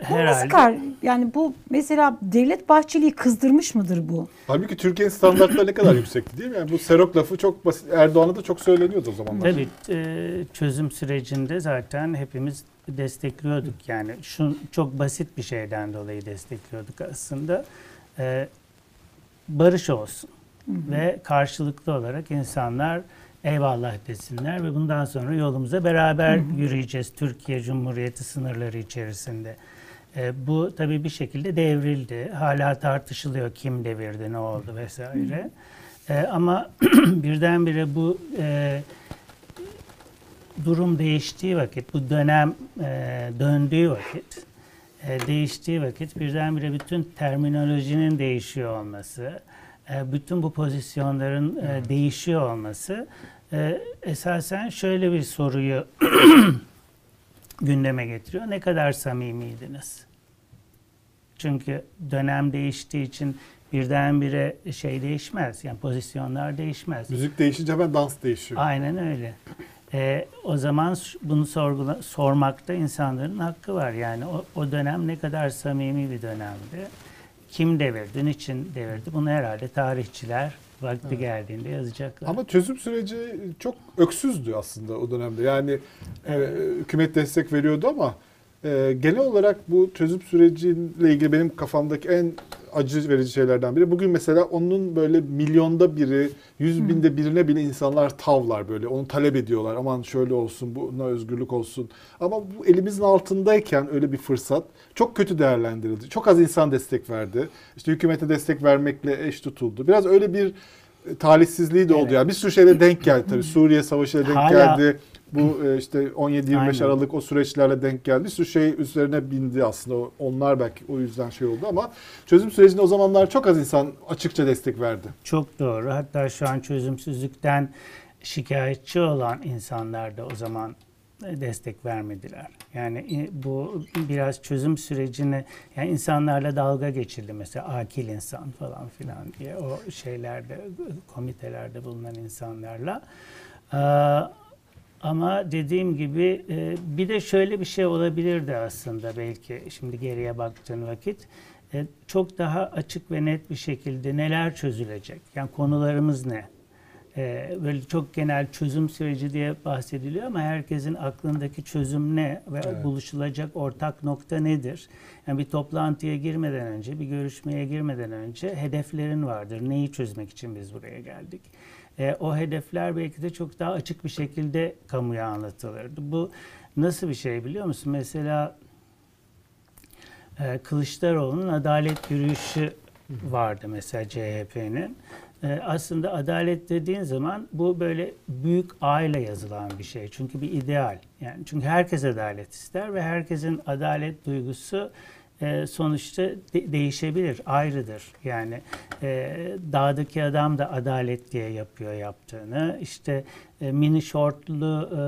Bu nasıl herhalde kar? Yani bu mesela Devlet Bahçeli'yi kızdırmış mıdır bu? Halbuki Türkiye'nin standartları ne kadar yüksekti değil mi? Yani bu Serok lafı çok basit. Erdoğan'a da çok söyleniyordu o zamanlar. Tabii e, çözüm sürecinde zaten hepimiz destekliyorduk yani şu çok basit bir şeyden dolayı destekliyorduk aslında E, barış olsun ve karşılıklı olarak insanlar eyvallah desinler ve bundan sonra yolumuza beraber yürüyeceğiz Türkiye Cumhuriyeti sınırları içerisinde. E, bu tabii bir şekilde devrildi. Hala tartışılıyor kim devirdi, ne oldu vesaire. E, ama birdenbire bu e, durum değiştiği vakit, bu dönem döndüğü vakit, değiştiği vakit birdenbire bütün terminolojinin değişiyor olması, bütün bu pozisyonların değişiyor olması esasen şöyle bir soruyu gündeme getiriyor. Ne kadar samimiydiniz? Çünkü dönem değiştiği için birdenbire şey değişmez. Yani pozisyonlar değişmez. Müzik değişince hemen dans değişiyor. Aynen öyle. Ee, o zaman bunu sorgula, sormakta insanların hakkı var. Yani o, o dönem ne kadar samimi bir dönemdi. Kim devirdi, niçin devirdi? Bunu herhalde tarihçiler vakti geldiğinde yazacaklar. Ama çözüm süreci çok öksüzdü aslında o dönemde. Yani e, hükümet destek veriyordu ama e, genel olarak bu çözüm süreciyle ilgili benim kafamdaki en acı verici şeylerden biri. Bugün mesela onun böyle milyonda biri, yüz binde birine bile insanlar tavlar böyle. Onu talep ediyorlar. Aman şöyle olsun, buna özgürlük olsun. Ama bu elimizin altındayken öyle bir fırsat çok kötü değerlendirildi. Çok az insan destek verdi. İşte hükümete destek vermekle eş tutuldu. Biraz öyle bir talihsizliği de oldu. Evet. Yani bir sürü şeyle denk geldi tabii. Suriye Savaşı'yla denk Hala- geldi. Bu e, işte 17-25 Aynen. Aralık o süreçlerle denk geldi. Sürü şey üzerine bindi aslında. Onlar belki o yüzden şey oldu ama çözüm sürecinde o zamanlar çok az insan açıkça destek verdi. Çok doğru. Hatta şu an çözümsüzlükten şikayetçi olan insanlar da o zaman e, destek vermediler. Yani e, bu biraz çözüm sürecini yani insanlarla dalga geçildi mesela akil insan falan filan diye o şeylerde komitelerde bulunan insanlarla. Ee, ama dediğim gibi e, bir de şöyle bir şey olabilirdi aslında belki şimdi geriye baktığın vakit. E, çok daha açık ve net bir şekilde neler çözülecek? Yani konularımız ne? E, böyle çok genel çözüm süreci diye bahsediliyor ama herkesin aklındaki çözüm ne ve Evet. buluşulacak ortak nokta nedir? Yani bir toplantıya girmeden önce, bir görüşmeye girmeden önce hedeflerin vardır. Neyi çözmek için biz buraya geldik? E, o hedefler belki de çok daha açık bir şekilde kamuya anlatılırdı. Bu nasıl bir şey biliyor musun? Mesela e, Kılıçdaroğlu'nun adalet yürüyüşü vardı mesela CHP'nin. E, aslında adalet dediğin zaman bu böyle büyük A ile yazılan bir şey. Çünkü bir ideal. Yani çünkü herkes adalet ister ve herkesin adalet duygusu e, sonuçta de- değişebilir, ayrıdır. Yani e, dağdaki adam da adalet diye yapıyor yaptığını. İşte e, mini şortlu e,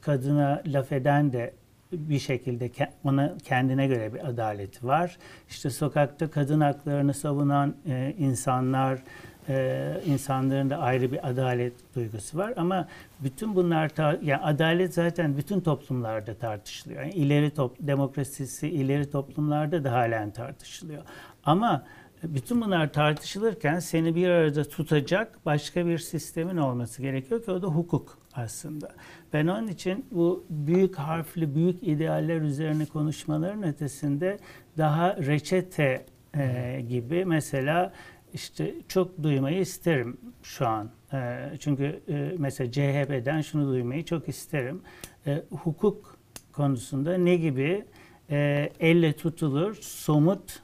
kadına laf eden de bir şekilde ona kendine göre bir adaleti var. İşte sokakta kadın haklarını savunan e, insanlar, e, insanların da ayrı bir adalet duygusu var. Ama bütün bunlar, tar- yani adalet zaten bütün toplumlarda tartışılıyor. Yani ileri top, demokrasisi ileri toplumlarda da halen tartışılıyor. Ama bütün bunlar tartışılırken seni bir arada tutacak başka bir sistemin olması gerekiyor ki o da hukuk aslında. Ben onun için bu büyük harfli, büyük idealler üzerine konuşmaların ötesinde daha reçete e, gibi mesela işte çok duymayı isterim şu an. E, çünkü e, mesela CHP'den şunu duymayı çok isterim. E, hukuk konusunda ne gibi e, elle tutulur somut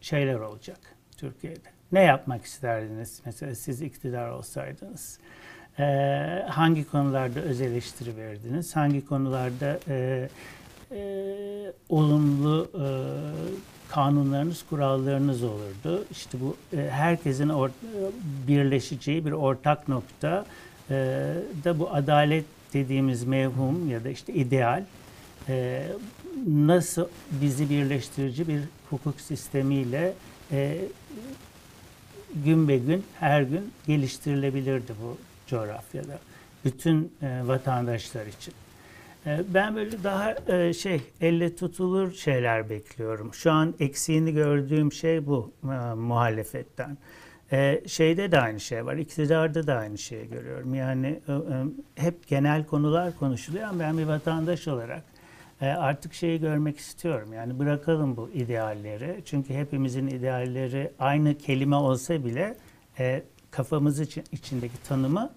şeyler olacak Türkiye'de. Ne yapmak isterdiniz mesela siz iktidar olsaydınız? E, hangi konularda öz eleştiri verirdiniz? Hangi konularda olumlu kanunlarınız, kurallarınız olurdu. İşte bu e, herkesin or- birleşeceği bir ortak nokta e, da bu adalet dediğimiz mevhum ya da işte ideal e, nasıl bizi birleştirici bir hukuk sistemiyle e, gün be gün her gün geliştirilebilirdi bu coğrafyada. Bütün e, vatandaşlar için. E, Ben böyle daha e, şey elle tutulur şeyler bekliyorum. Şu an eksiğini gördüğüm şey bu e, muhalefetten. E, şeyde de aynı şey var. iktidarda da aynı şeyi görüyorum. Yani hep genel konular konuşuluyor ama ben bir vatandaş olarak artık şeyi görmek istiyorum. Yani bırakalım bu idealleri. Çünkü hepimizin idealleri aynı kelime olsa bile kafamız için, içindeki tanımı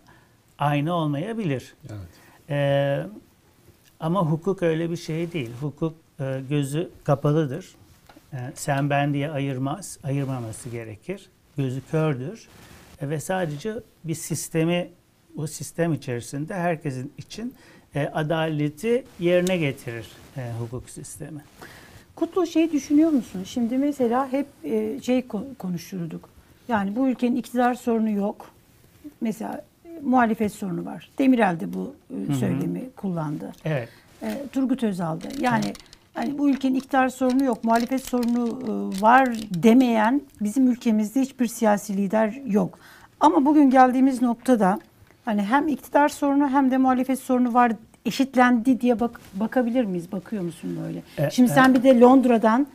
aynı olmayabilir. Evet. Ee, ama hukuk öyle bir şey değil. Hukuk e, gözü kapalıdır. E, sen ben diye ayırmaz, ayırmaması gerekir. Gözü kördür E, ve sadece bir sistemi, o sistem içerisinde herkesin için e, adaleti yerine getirir e, hukuk sistemi. Kutlu şey düşünüyor musun? Şimdi mesela hep e, şey ko- konuşurduk. Yani bu ülkenin iktidar sorunu yok. Mesela muhalefet sorunu var. Demirel de bu e, söylemi kullandı. Evet. E, Turgut Özal'da. Yani hani bu ülkenin iktidar sorunu yok, muhalefet sorunu e, var demeyen bizim ülkemizde hiçbir siyasi lider yok. Ama bugün geldiğimiz noktada hani hem iktidar sorunu hem de muhalefet sorunu var eşitlendi diye bak bakabilir miyiz? Bakıyor musun böyle? E, Şimdi e. sen bir de Londra'dan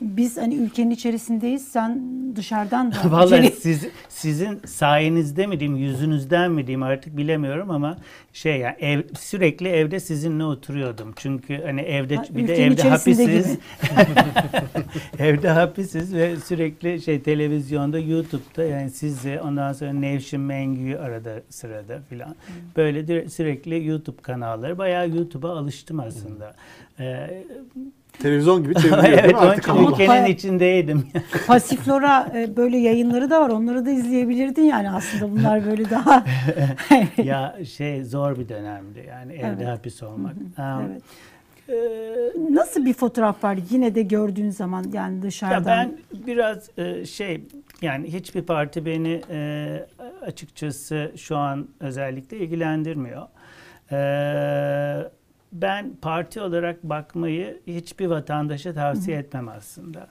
biz hani ülkenin içerisindeyiz. Sen dışarıdan da Vallahi içeri- siz, sizin sayenizde mi diyeyim, yüzünüzden mi diyeyim artık bilemiyorum ama şey ya ev, sürekli evde sizinle oturuyordum. Çünkü hani evde Ha, bir de evde hapisiz. evde hapisiz ve sürekli şey televizyonda, YouTube'da yani sizi ondan sonra Nevşin Mengü'yü arada sırada filan. Böyle dire- sürekli YouTube kanalları. Bayağı YouTube'a alıştım aslında. Ee, Televizyon gibi çevriliyor değil evet mi onun artık için kanallar? ülkenin içindeydim. Pasiflora e, böyle yayınları da var. Onları da izleyebilirdin yani aslında bunlar böyle daha ya şey zor bir dönemdi yani evde Evet. hapis olmak. Um, Evet. e, Nasıl bir fotoğraf var yine de gördüğün zaman yani dışarıdan? Ya ben biraz e, şey yani hiçbir parti beni e, açıkçası şu an özellikle ilgilendirmiyor. E, ben parti olarak bakmayı hiçbir vatandaşa tavsiye etmem aslında.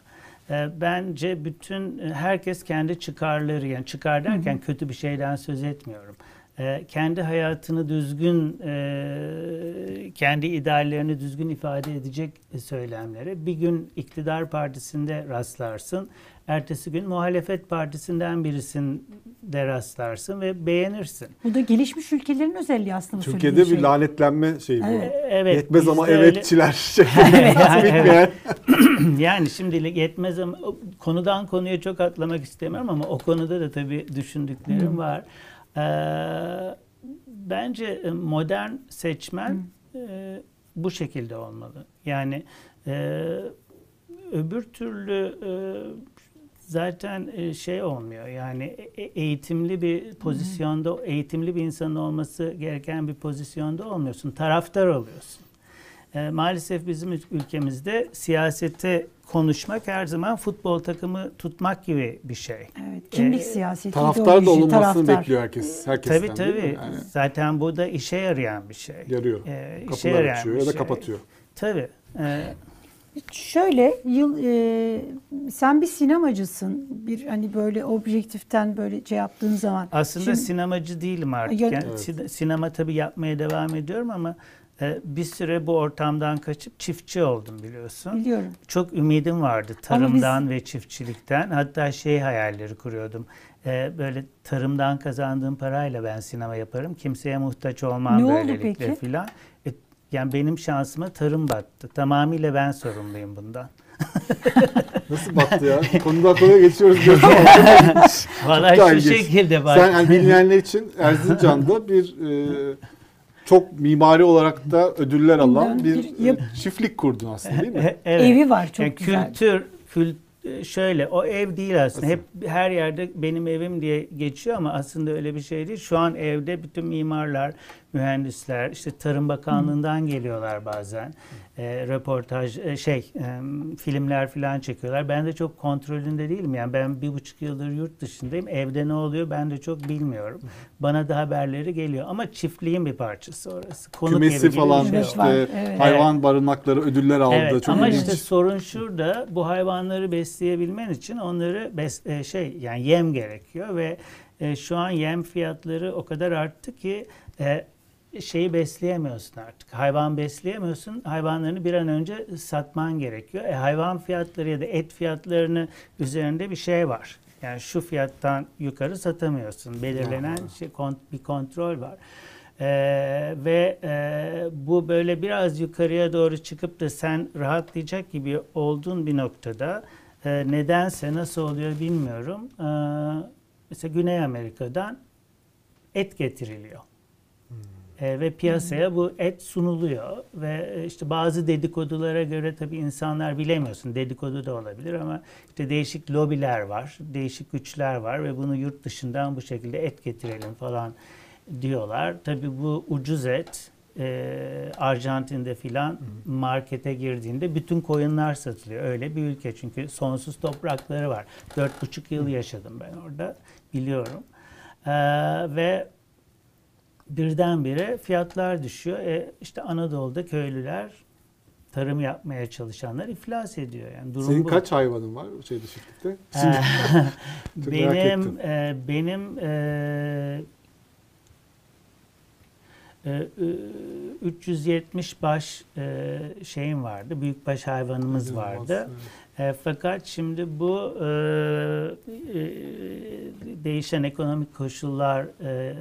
E, bence bütün herkes kendi çıkarları yani çıkar derken kötü bir şeyden söz etmiyorum. E, kendi hayatını düzgün, e, kendi ideallerini düzgün ifade edecek söylemlere bir gün iktidar partisinde rastlarsın, ertesi gün muhalefet partisinden birisinde rastlarsın ve beğenirsin. Bu da gelişmiş ülkelerin özelliği aslında bu Türkiye'de bir şey. lanetlenme şeyi bu. Evet. E, Evet. Yetmez ama öyle- evetçiler Yani, bitmeyen. yani şimdilik yetmez ama konudan konuya çok atlamak istemiyorum ama o konuda da tabii düşündüklerim var. Ee, bence e, modern seçmen e, bu şekilde olmalı. Yani e, öbür türlü e, zaten e, şey olmuyor. Yani e- e- eğitimli bir pozisyonda, eğitimli bir insanın olması gereken bir pozisyonda olmuyorsun. Taraftar oluyorsun. E, maalesef bizim ül- ülkemizde siyasete konuşmak her zaman futbol takımı tutmak gibi bir şey. Evet, kimlik Ee, siyaseti, Taraftar da olunmasını taraftar. bekliyor herkes. Herkesten Tabii tabii. Yani Zaten bu da işe yarayan bir şey. yarıyor. Ee, işe Kapılar yarayan açıyor bir ya da şey. kapatıyor. Tabii. Ee, Şöyle yıl e, sen bir sinemacısın. Bir hani böyle objektiften böyle şey yaptığın zaman. Aslında Şimdi- sinemacı değilim artık. Ya- Yani Evet. sine- sinema tabii yapmaya devam ediyorum ama e, bir süre bu ortamdan kaçıp çiftçi oldum biliyorsun. Biliyorum. Çok ümidim vardı tarımdan ve çiftçilikten. Hatta şey hayalleri kuruyordum. E, böyle tarımdan kazandığım parayla ben sinema yaparım. Kimseye muhtaç olmam Ne oldu böylelikle peki? filan. Yani benim şansıma tarım battı. Tamamıyla ben sorumluyum bundan. Nasıl battı ya? Konudan konuya geçiyoruz. Valla şu ilginç. şekilde bak. Sen yani bilmeyenler için Erzincan'da bir e, çok mimari olarak da ödüller alan bir, Bir yap- e, çiftlik kurdun aslında değil mi? evet. Evi var çok Yani güzel. Kültür, kült, şöyle o ev değil aslında. Hep her yerde benim evim diye geçiyor ama aslında öyle bir şey değil. Şu an evde bütün mimarlar, mühendisler, işte Tarım Bakanlığı'ndan geliyorlar bazen. E, röportaj, e, şey, e, filmler falan çekiyorlar. Ben de çok kontrolünde değilim. Yani ben bir buçuk yıldır yurt dışındayım. Evde ne oluyor ben de çok bilmiyorum. Bana da haberleri geliyor. Ama çiftliğin bir parçası orası. Konuk evi Kümesi falan şey işte var, evet. hayvan barınakları ödüller aldı. Evet çok ama ilginç. işte sorun şurada bu hayvanları besleyebilmen için onları bes, e, şey yani yem gerekiyor ve e, şu an yem fiyatları o kadar arttı ki e, şeyi besleyemiyorsun artık. Hayvan besleyemiyorsun. Hayvanlarını bir an önce satman gerekiyor. E, hayvan fiyatları ya da et fiyatlarını üzerinde bir şey var. Yani şu fiyattan yukarı satamıyorsun. Belirlenen şey, kont- bir kontrol var. Ee, ve e, bu böyle biraz yukarıya doğru çıkıp da sen rahatlayacak gibi olduğun bir noktada e, nedense nasıl oluyor bilmiyorum. Ee, mesela Güney Amerika'dan et getiriliyor. E, ve piyasaya bu et sunuluyor ve e, işte bazı dedikodulara göre tabii insanlar bilemiyorsun dedikodu da olabilir ama işte değişik lobiler var, değişik güçler var ve bunu yurt dışından bu şekilde et getirelim falan diyorlar. Tabii bu ucuz et e, Arjantin'de filan markete girdiğinde bütün koyunlar satılıyor. Öyle bir ülke çünkü sonsuz toprakları var. Dört buçuk yıl yaşadım ben orada biliyorum. E, ve birdenbire fiyatlar düşüyor. E, işte Anadolu'da köylüler tarım yapmaya çalışanlar iflas ediyor. Yani durum Senin bu. kaç hayvanın var şeyde çiftlikte? Benim e, benim e, e, e, 370 baş e, şeyim vardı. Büyükbaş hayvanımız vardı. E, fakat şimdi bu e, e, değişen ekonomik koşullar e,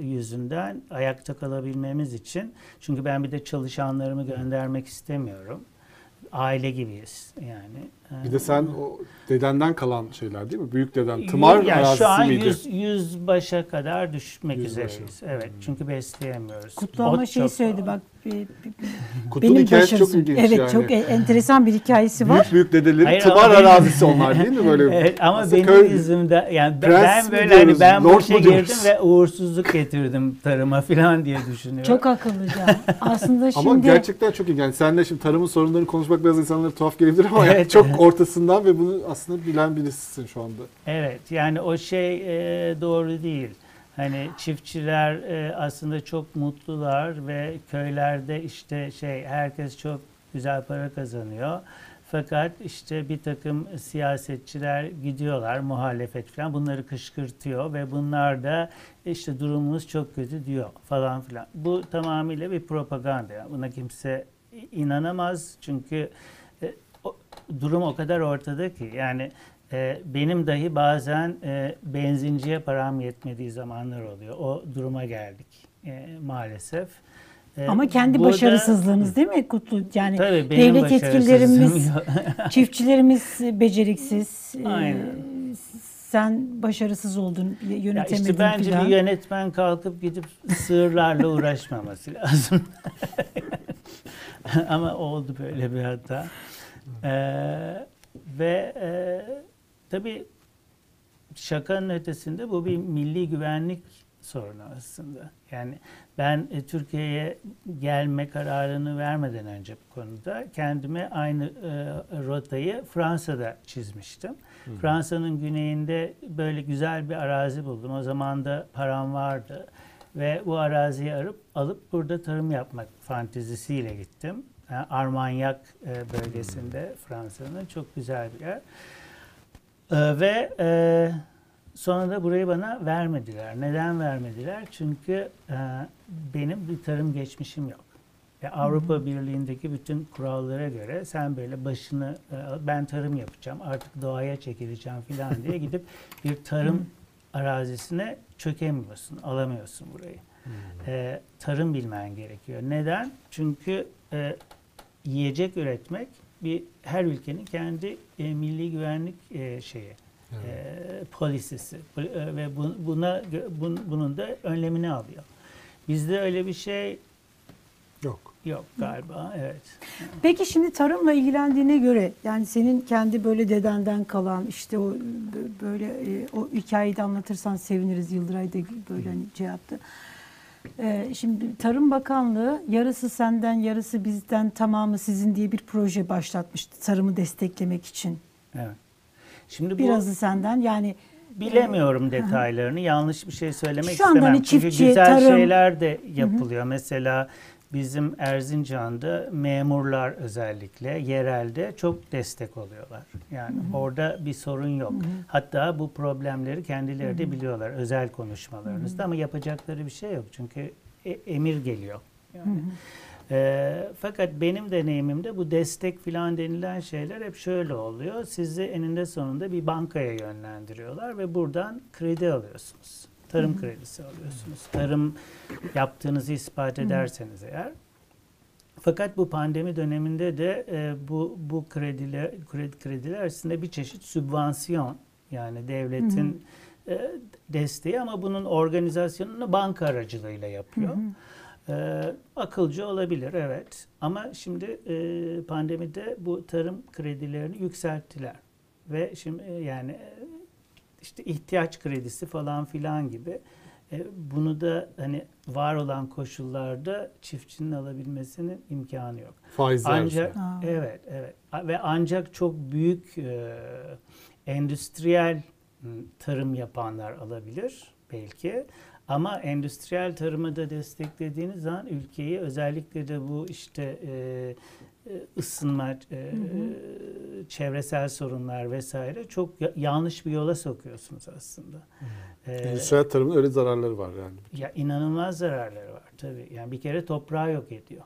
yüzünden ayakta kalabilmemiz için çünkü ben bir de çalışanlarımı göndermek istemiyorum. Aile gibiyiz yani. Bir de sen o dedenden kalan şeyler değil mi? Büyük deden. Tımar yani arazisi şu an miydi? 100, 100 başa kadar düşmek Yüz başa. üzereyiz. Evet çünkü besleyemiyoruz. Kutlu ama Ot şey çok söyledi bak bir- benim hikayesi çok başarısım. ilginç Evet yani. çok e- enteresan bir hikayesi var. Büyük büyük dedelerin Hayır, tımar benim- arazisi onlar değil mi? Böyle Evet ama Aslında benim köy- yüzümde yani ben, Prens ben böyle diyoruz, hani ben bu işe girdim ve uğursuzluk getirdim tarıma falan diye düşünüyorum. Çok akıllıca. Aslında şimdi Ama gerçekten çok iyi. Yani sen de şimdi tarımın sorunlarını konuşmak biraz insanlara tuhaf gelebilir ama yani Evet. çok ortasından ve bunu aslında bilen birisisin şu anda. Evet yani o şey e, doğru değil. Hani çiftçiler e, aslında çok mutlular ve köylerde işte şey herkes çok güzel para kazanıyor. Fakat işte bir takım siyasetçiler gidiyorlar muhalefet falan bunları kışkırtıyor ve bunlar da işte durumumuz çok kötü diyor falan filan. Bu tamamıyla bir propaganda. Yani buna kimse inanamaz çünkü durum o kadar ortada ki yani e, benim dahi bazen e, benzinciye param yetmediği zamanlar oluyor. O duruma geldik e, maalesef. E, ama kendi bu da- başarısızlığınız değil mi Kutlu? Yani Tabii benim devlet yetkililerimiz, çiftçilerimiz beceriksiz. Ee, Aynen. Sen başarısız oldun, Ya yönetemedin işte bence filan. bir yönetmen kalkıp gidip sığırlarla uğraşmaması lazım. Ama oldu böyle bir hata. Ee, ve e, tabii şakanın ötesinde bu bir milli güvenlik sorunu aslında. Yani ben e, Türkiye'ye gelme kararını vermeden önce bu konuda kendime aynı e, rotayı Fransa'da çizmiştim. Fransa'nın güneyinde böyle güzel bir arazi buldum. O zaman da param vardı. Ve bu araziyi arıp alıp burada tarım yapmak fantezisiyle gittim. Armagnac e, bölgesinde Fransa'nın çok güzel bir yer. E, ve e, sonra da burayı bana vermediler. Neden vermediler? Çünkü benim bir tarım geçmişim yok. Ve Avrupa Birliği'ndeki bütün kurallara göre sen böyle başını ben tarım yapacağım artık doğaya çekileceğim falan diye gidip bir tarım arazisine çökemiyorsun, alamıyorsun burayı. E, tarım bilmen gerekiyor. Neden? Çünkü e, yiyecek üretmek bir her ülkenin kendi e, milli güvenlik e, şeyi e, polisisi e, ve bu- buna bun- bunun da önlemini alıyor. Bizde öyle bir şey Yok. yok galiba. Evet. Peki şimdi tarımla ilgilendiğine göre yani senin kendi böyle dedenden kalan işte o bö- böyle e, o hikayeyi de anlatırsan seviniriz Yıldıray da böyle hani şey yaptı. Şimdi Tarım Bakanlığı yarısı senden yarısı bizden tamamı sizin diye bir proje başlatmıştı tarımı desteklemek için. Evet. Şimdi bu Birazı senden yani bilemiyorum detaylarını. Yanlış bir şey söylemek Şu istemem. hani Çünkü çiftçi, güzel tarım- şeyler de yapılıyor. Mesela bizim Erzincan'da memurlar özellikle yerelde çok destek oluyorlar. Yani orada bir sorun yok. Hatta bu problemleri kendileri de biliyorlar özel konuşmalarınızda ama yapacakları bir şey yok. Çünkü e- emir geliyor. Yani. Ee, fakat benim deneyimimde bu destek filan denilen şeyler hep şöyle oluyor. Sizi eninde sonunda bir bankaya yönlendiriyorlar ve buradan kredi alıyorsunuz. Tarım kredisi alıyorsunuz. Tarım yaptığınızı ispat ederseniz eğer. Fakat bu pandemi döneminde de e, bu bu krediler kredi krediler aslında bir çeşit sübvansiyon yani devletin e, desteği ama bunun organizasyonunu banka aracılığıyla yapıyor. Ee, akılcı olabilir evet ama şimdi e, pandemide bu tarım kredilerini yükselttiler ve şimdi e, yani e, işte ihtiyaç kredisi falan filan gibi e, bunu da hani var olan koşullarda çiftçinin alabilmesinin imkanı yok. Faizler. Ancak Aa. evet evet A- ve ancak çok büyük e, endüstriyel m, tarım yapanlar alabilir belki. Ama endüstriyel tarımı da desteklediğiniz zaman ülkeyi özellikle de bu işte e, e, ısınma, e, çevresel sorunlar vesaire çok ya- yanlış bir yola sokuyorsunuz aslında. E, Endüstriyel tarımın öyle zararları var yani. ya inanılmaz zararları var tabii. Yani bir kere toprağı yok ediyor.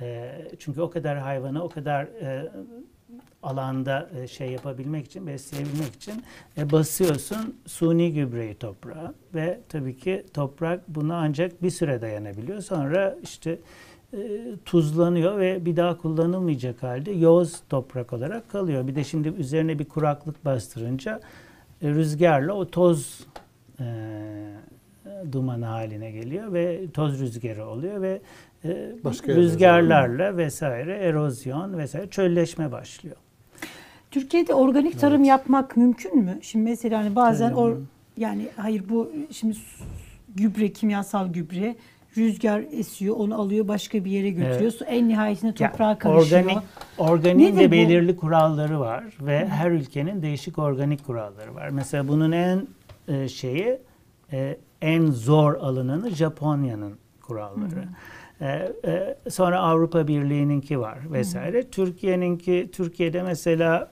Ee, çünkü o kadar hayvanı o kadar e, alanda e, şey yapabilmek için, besleyebilmek için e, basıyorsun suni gübreyi toprağa ve tabii ki toprak buna ancak bir süre dayanabiliyor. Sonra işte tuzlanıyor ve bir daha kullanılmayacak halde yoz toprak olarak kalıyor. Bir de şimdi üzerine bir kuraklık bastırınca e, rüzgarla o toz e, dumanı haline geliyor ve toz rüzgarı oluyor ve e, Başka rüzgarlarla vesaire erozyon vesaire çölleşme başlıyor. Türkiye'de organik tarım yapmak mümkün mü? Şimdi mesela hani bazen or, yani hayır bu şimdi gübre kimyasal gübre rüzgar esiyor onu alıyor başka bir yere götürüyor. Su en nihayetinde toprağa karışıyor. Organik, organik de bu? belirli kuralları var ve her ülkenin değişik organik kuralları var. Mesela bunun en e, şeyi e, en zor alanını Japonya'nın kuralları. E, e, sonra Avrupa Birliği'ninki var vesaire. Türkiye'ninki Türkiye'de mesela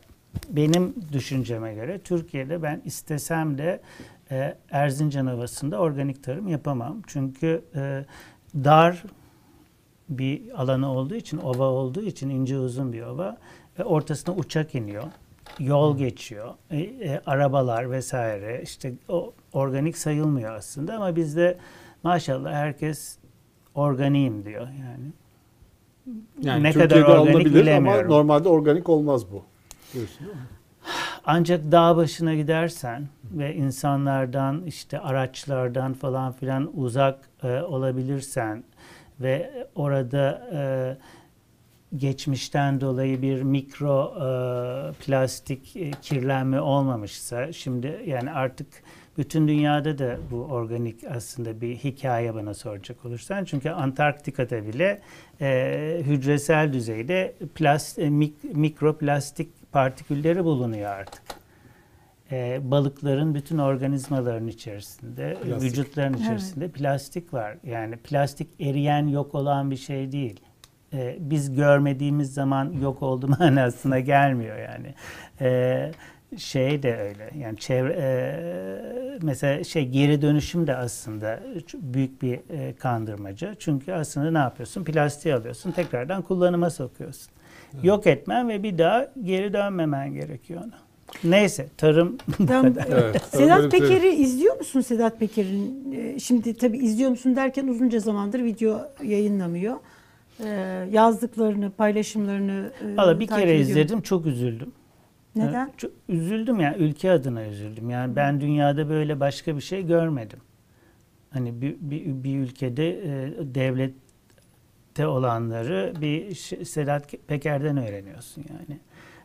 benim düşünceme göre Türkiye'de ben istesem de e, Erzincan Ovası'nda organik tarım yapamam. Çünkü e, dar bir alanı olduğu için, ova olduğu için ince uzun bir ova ve ortasına uçak iniyor. Yol geçiyor. e, e, arabalar vesaire işte o organik sayılmıyor aslında ama bizde maşallah herkes organiyim diyor yani. Yani Ne Türkiye'de kadar organik alınabilir ama normalde organik olmaz bu. Diyorsun değil mi? Ancak dağ başına gidersen ve insanlardan işte araçlardan falan filan uzak e, olabilirsen ve orada e, geçmişten dolayı bir mikro e, plastik e, kirlenme olmamışsa şimdi yani artık bütün dünyada da bu organik aslında bir hikaye bana soracak olursan. Çünkü Antarktika'da bile e, hücresel düzeyde plast, e, mik- mikroplastik partikülleri bulunuyor artık. E, balıkların bütün organizmaların içerisinde, Plastik. vücutların içerisinde plastik var. Yani plastik eriyen, yok olan bir şey değil. E, biz görmediğimiz zaman yok oldu manasına gelmiyor yani. E, şey de öyle. Yani çevre e, mesela şey geri dönüşüm de aslında büyük bir e, kandırmaca. Çünkü aslında ne yapıyorsun? Plastiği alıyorsun, tekrardan kullanıma sokuyorsun. Yok etmen ve bir daha geri dönmemen gerekiyor ona. Neyse tarım kadar. Evet. Sedat şey. Peker'i izliyor musun Sedat Peker'in? e, Şimdi tabii izliyor musun derken uzunca zamandır video yayınlamıyor. e, yazdıklarını, paylaşımlarını e, Valla bir kere ediyorum. izledim çok üzüldüm. Neden? Çok üzüldüm ya ülke adına üzüldüm. Yani ben dünyada böyle başka bir şey görmedim. Hani bir, bir, bir ülkede e, devlette olanları bir Sedat Peker'den öğreniyorsun yani.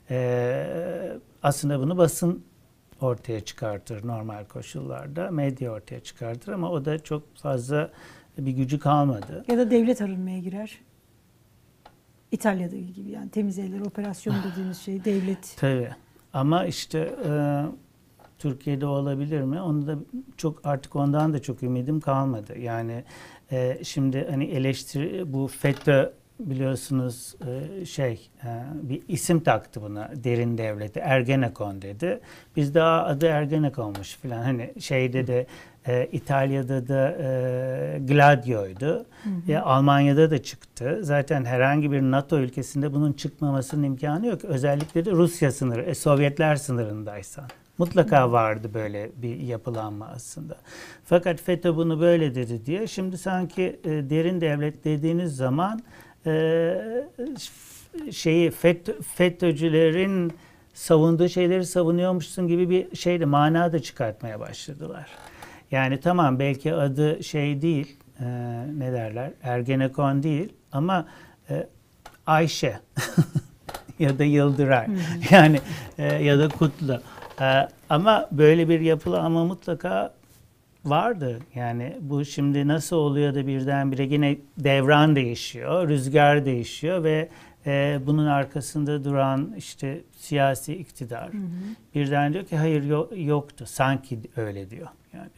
E, aslında bunu basın ortaya çıkartır normal koşullarda. Medya ortaya çıkartır ama o da çok fazla bir gücü kalmadı. Ya da devlet arınmaya girer. İtalya'da gibi yani temiz eller operasyonu dediğimiz şey devlet. Tabii. Ama işte e, Türkiye'de olabilir mi? Onu da çok artık ondan da çok ümidim kalmadı. Yani e, şimdi hani eleştiri bu FETÖ biliyorsunuz e, şey e, bir isim taktı buna derin devleti Ergenekon dedi. Bizde "Aa, adı Ergenekon'muş falan hani şeyde de e, İtalya'da da Gladio'ydu. Ya Almanya'da da çıktı. Zaten herhangi bir NATO ülkesinde bunun çıkmamasının imkanı yok. Özellikle de Rusya sınırı, Sovyetler sınırındaysan. Mutlaka vardı böyle bir yapılanma aslında. Fakat FETÖ bunu böyle dedi diye şimdi sanki e, derin devlet dediğiniz zaman e, şeyi FETÖ, FETÖ'cülerin savunduğu şeyleri savunuyormuşsun gibi bir şeyde mana da çıkartmaya başladılar. Yani tamam belki adı şey değil, e, ne derler, Ergenekon değil ama e, Ayşe ya da Yıldıray yani e, ya da Kutlu. E, ama böyle bir yapılanma mutlaka vardı. Yani bu şimdi nasıl oluyor da birdenbire yine devran değişiyor, rüzgar değişiyor ve e, bunun arkasında duran işte siyasi iktidar birden diyor ki hayır yo- yoktu sanki öyle diyor yani.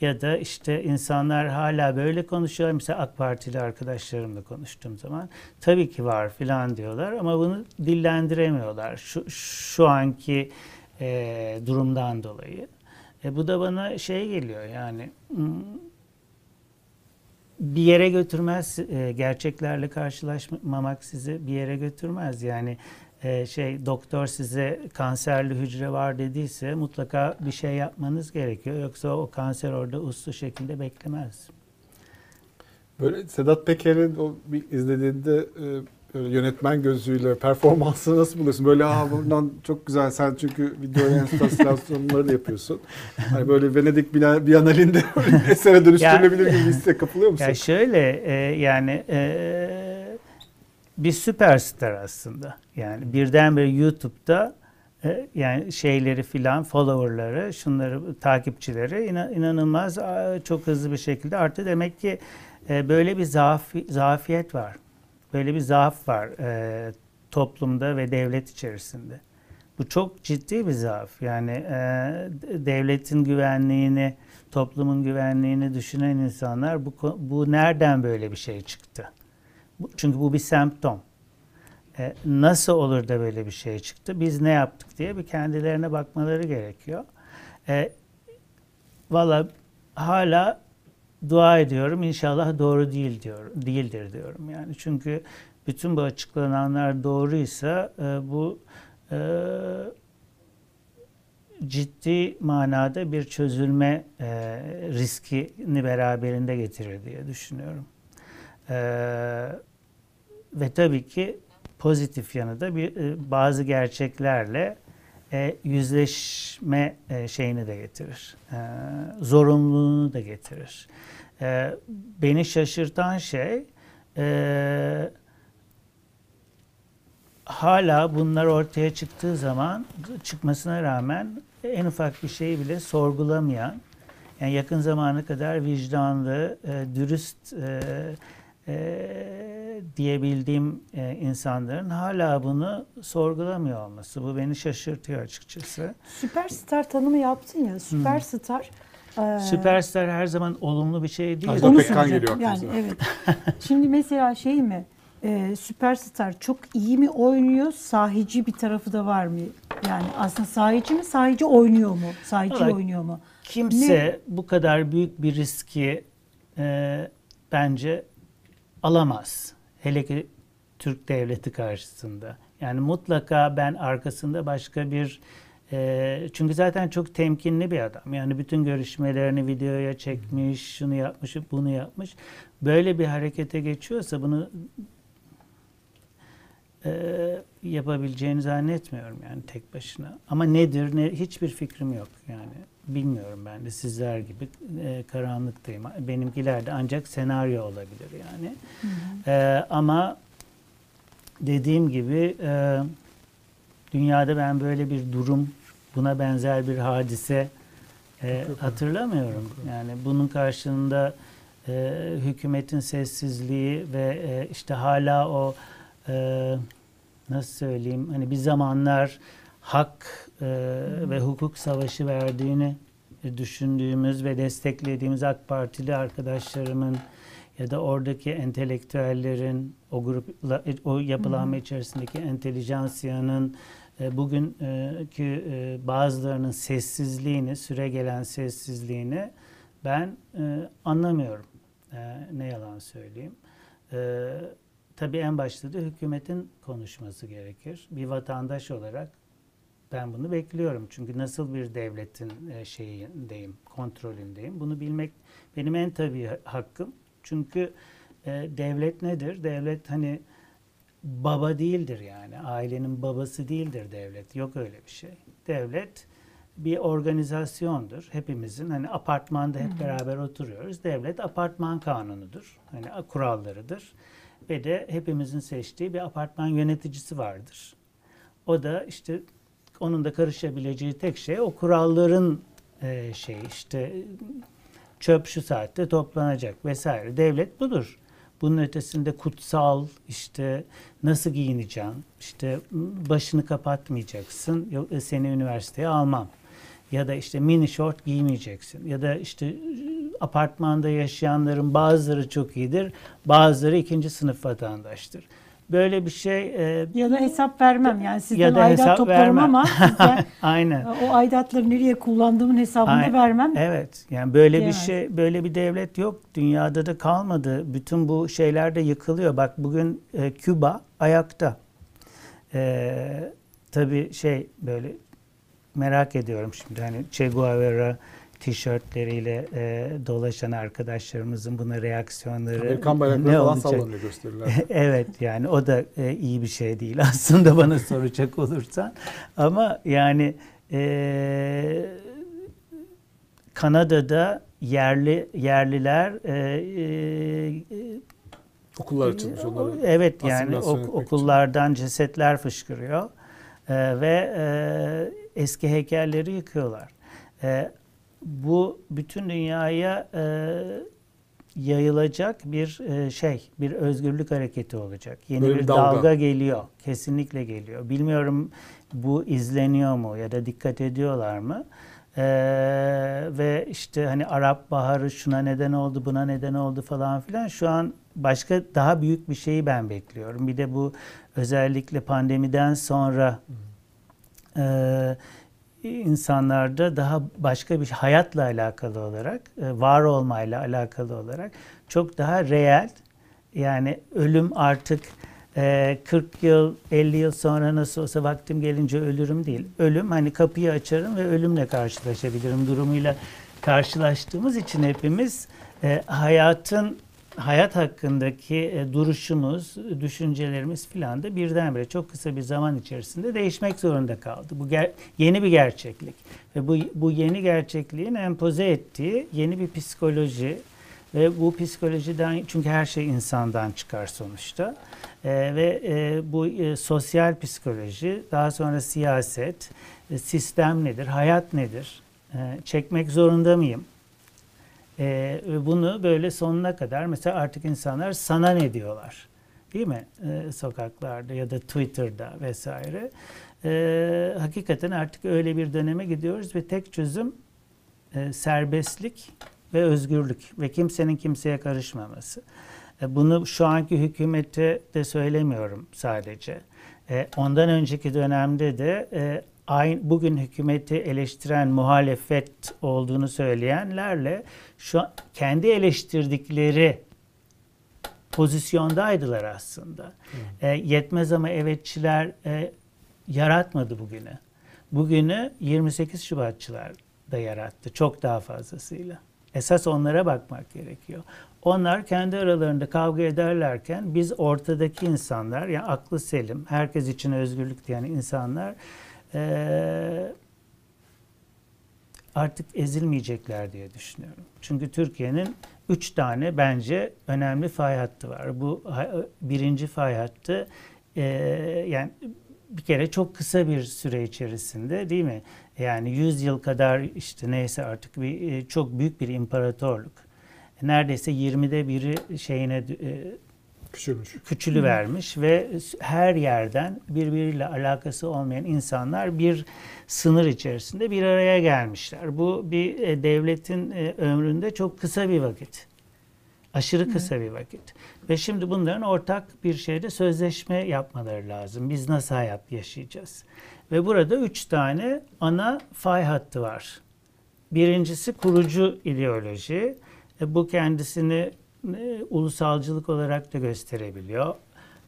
Ya da işte insanlar hala böyle konuşuyor. Mesela AK Partili arkadaşlarımla konuştuğum zaman tabii ki var filan diyorlar ama bunu dillendiremiyorlar şu, şu anki e, durumdan dolayı. E, bu da bana şey geliyor yani bir yere götürmez e, gerçeklerle karşılaşmamak sizi bir yere götürmez yani e, şey doktor size kanserli hücre var dediyse mutlaka bir şey yapmanız gerekiyor yoksa o kanser orada uslu şekilde beklemez. Böyle Sedat Peker'in o bir izlediğinde e, yönetmen gözüyle performansını nasıl buluyorsun? Böyle Aa, buradan çok güzel sen çünkü video enstallasyonları da yapıyorsun. Hani böyle Venedik böyle esere dönüştürülebilir gibi hisse kapılıyor musun? Ya şöyle e, yani e, bir süperstar aslında. Yani birdenbire YouTube'da e, yani şeyleri filan followerları, şunları takipçileri ina- inanılmaz çok hızlı bir şekilde arttı. Demek ki e, böyle bir zaaf, zafiyet var. Böyle bir zaaf var e, toplumda ve devlet içerisinde. Bu çok ciddi bir zaaf. Yani e, devletin güvenliğini, toplumun güvenliğini düşünen insanlar bu bu nereden böyle bir şey çıktı? Bu- Çünkü bu bir semptom. E, nasıl olur da böyle bir şey çıktı? Biz ne yaptık diye bir kendilerine bakmaları gerekiyor. E, Valla hala dua ediyorum. İnşallah doğru değil diyor, değildir diyorum. Yani çünkü bütün bu açıklananlar doğruysa e, bu e, ciddi manada bir çözülme e, riskini beraberinde getirir diye düşünüyorum. E, ve tabii ki pozitif yanı da bir e, bazı gerçeklerle e, yüzleşme e, şeyini de getirir. E, zorunluluğunu da getirir. E, beni şaşırtan şey e, hala bunlar ortaya çıktığı zaman çıkmasına rağmen en ufak bir şeyi bile sorgulamayan yani yakın zamana kadar vicdanlı, e, dürüst e, e, diyebildiğim e, insanların hala bunu sorgulamıyor olması. Bu beni şaşırtıyor açıkçası. Süperstar tanımı yaptın ya. Süperstar e, Süperstar her zaman olumlu bir şey değil. Ajda Onu Pekkan geliyor Yani evet. Şimdi mesela şey mi? E, süperstar çok iyi mi oynuyor? Sahici bir tarafı da var mı? Yani aslında sahici mi? Sahici oynuyor mu? Sahici Vallahi oynuyor mu? Kimse bu kadar büyük bir riski e, bence alamaz. Hele ki Türk devleti karşısında. Yani mutlaka ben arkasında başka bir e, çünkü zaten çok temkinli bir adam. Yani bütün görüşmelerini videoya çekmiş, şunu yapmış, bunu yapmış. Böyle bir harekete geçiyorsa bunu e, yapabileceğini zannetmiyorum yani tek başına. Ama nedir ne hiçbir fikrim yok yani. Bilmiyorum ben de sizler gibi e, karanlıktayım. Benimkiler de ancak senaryo olabilir yani. E, ama dediğim gibi e, dünyada ben böyle bir durum, buna benzer bir hadise e, hatırlamıyorum. Yani bunun karşılığında e, hükümetin sessizliği ve e, işte hala o e, nasıl söyleyeyim hani bir zamanlar hak e, ve hukuk savaşı verdiğini düşündüğümüz ve desteklediğimiz AK Partili arkadaşlarımın ya da oradaki entelektüellerin o grupla o yapılanma içerisindeki entelijansiyanın e, bugünkü e, bazılarının sessizliğini, süre gelen sessizliğini ben e, anlamıyorum. E, ne yalan söyleyeyim. E, tabii en başta da hükümetin konuşması gerekir. Bir vatandaş olarak ben bunu bekliyorum. Çünkü nasıl bir devletin e, şeyindeyim, kontrolündeyim. Bunu bilmek benim en tabii hakkım. Çünkü e, devlet nedir? Devlet hani baba değildir yani. Ailenin babası değildir devlet. Yok öyle bir şey. Devlet bir organizasyondur. Hepimizin hani apartmanda hep beraber oturuyoruz. Devlet apartman kanunudur. Hani kurallarıdır. Ve de hepimizin seçtiği bir apartman yöneticisi vardır. O da işte onun da karışabileceği tek şey o kuralların e, şey işte çöp şu saatte toplanacak vesaire. Devlet budur. Bunun ötesinde kutsal işte nasıl giyineceksin, işte başını kapatmayacaksın, yok e, seni üniversiteye almam. Ya da işte mini short giymeyeceksin. Ya da işte apartmanda yaşayanların bazıları çok iyidir, bazıları ikinci sınıf vatandaştır. Böyle bir şey e, Ya da hesap vermem yani sizden Ya da aidat hesap toplarım vermem. ama sizden aynen. o aidatları nereye kullandığımın hesabını Aynen. vermem. Evet. Yani böyle bir Diyemez. şey, böyle bir devlet yok. Dünyada da kalmadı. Bütün bu şeyler de yıkılıyor. Bak bugün e, Küba ayakta. E, tabii şey böyle merak ediyorum şimdi hani Che Guevara tişörtleriyle e, dolaşan arkadaşlarımızın buna reaksiyonları Amerikan bayrakları ne falan olacak? sallanıyor gösteriler. evet yani o da e, iyi bir şey değil aslında bana soracak olursan. Ama yani e, Kanada'da yerli yerliler e, e, Okullar açılmış onları. Evet yani ok- etmek için. okullardan cesetler fışkırıyor Ee, ve e, eski heykelleri yıkıyorlar. Ee, bu bütün dünyaya e, yayılacak bir e, şey, bir özgürlük hareketi olacak. Yeni Böyle bir dalga. dalga. geliyor, kesinlikle geliyor. Bilmiyorum bu izleniyor mu ya da dikkat ediyorlar mı? Ee, ve işte hani Arap Baharı şuna neden oldu, buna neden oldu falan filan. Şu an başka daha büyük bir şeyi ben bekliyorum. Bir de bu özellikle pandemiden sonra e, insanlarda daha başka bir hayatla alakalı olarak, e, var olmayla alakalı olarak çok daha reel yani ölüm artık e, 40 yıl, 50 yıl sonra nasıl olsa vaktim gelince ölürüm değil. Ölüm hani kapıyı açarım ve ölümle karşılaşabilirim durumuyla karşılaştığımız için hepimiz e, hayatın hayat hakkındaki e, duruşumuz, düşüncelerimiz filan da birdenbire çok kısa bir zaman içerisinde değişmek zorunda kaldı. Bu yeni bir gerçeklik ve bu bu yeni gerçekliğin empoze ettiği yeni bir psikoloji ve bu psikolojiden çünkü her şey insandan çıkar sonuçta E, ve e, bu e, sosyal psikoloji daha sonra siyaset, e, sistem nedir, hayat nedir, e, çekmek zorunda mıyım? Ve bunu böyle sonuna kadar mesela artık insanlar sana ne diyorlar değil mi Ee, sokaklarda ya da Twitter'da vesaire Ee, hakikaten artık öyle bir döneme gidiyoruz ve tek çözüm e, serbestlik ve özgürlük ve kimsenin kimseye karışmaması. E, bunu şu anki hükümete de söylemiyorum sadece. E, ondan önceki dönemde de e, aynı bugün hükümeti eleştiren muhalefet olduğunu söyleyenlerle şu kendi eleştirdikleri pozisyondaydılar aslında. E, yetmez ama evetçiler e, yaratmadı bugünü. Bugünü 28 Şubatçılar da yarattı çok daha fazlasıyla. Esas onlara bakmak gerekiyor. Onlar kendi aralarında kavga ederlerken biz ortadaki insanlar, yani aklı selim, herkes için özgürlük diyen insanlar eee, artık ezilmeyecekler diye düşünüyorum. Çünkü Türkiye'nin üç tane bence önemli fay hattı var. Bu ha- birinci fay hattı eee, yani bir kere çok kısa bir süre içerisinde değil mi? Yani 100 yıl kadar işte neyse artık bir e, çok büyük bir imparatorluk. Neredeyse 20'de biri şeyine e, Küçülmüş. küçülü vermiş ve her yerden birbiriyle alakası olmayan insanlar bir sınır içerisinde bir araya gelmişler. Bu bir e, devletin e, ömründe çok kısa bir vakit. Aşırı kısa bir vakit. Ve şimdi bunların ortak bir şeyde sözleşme yapmaları lazım. Biz nasıl hayat yaşayacağız? Ve burada üç tane ana fay hattı var. Birincisi kurucu ideoloji. E, bu kendisini e, ulusalcılık olarak da gösterebiliyor.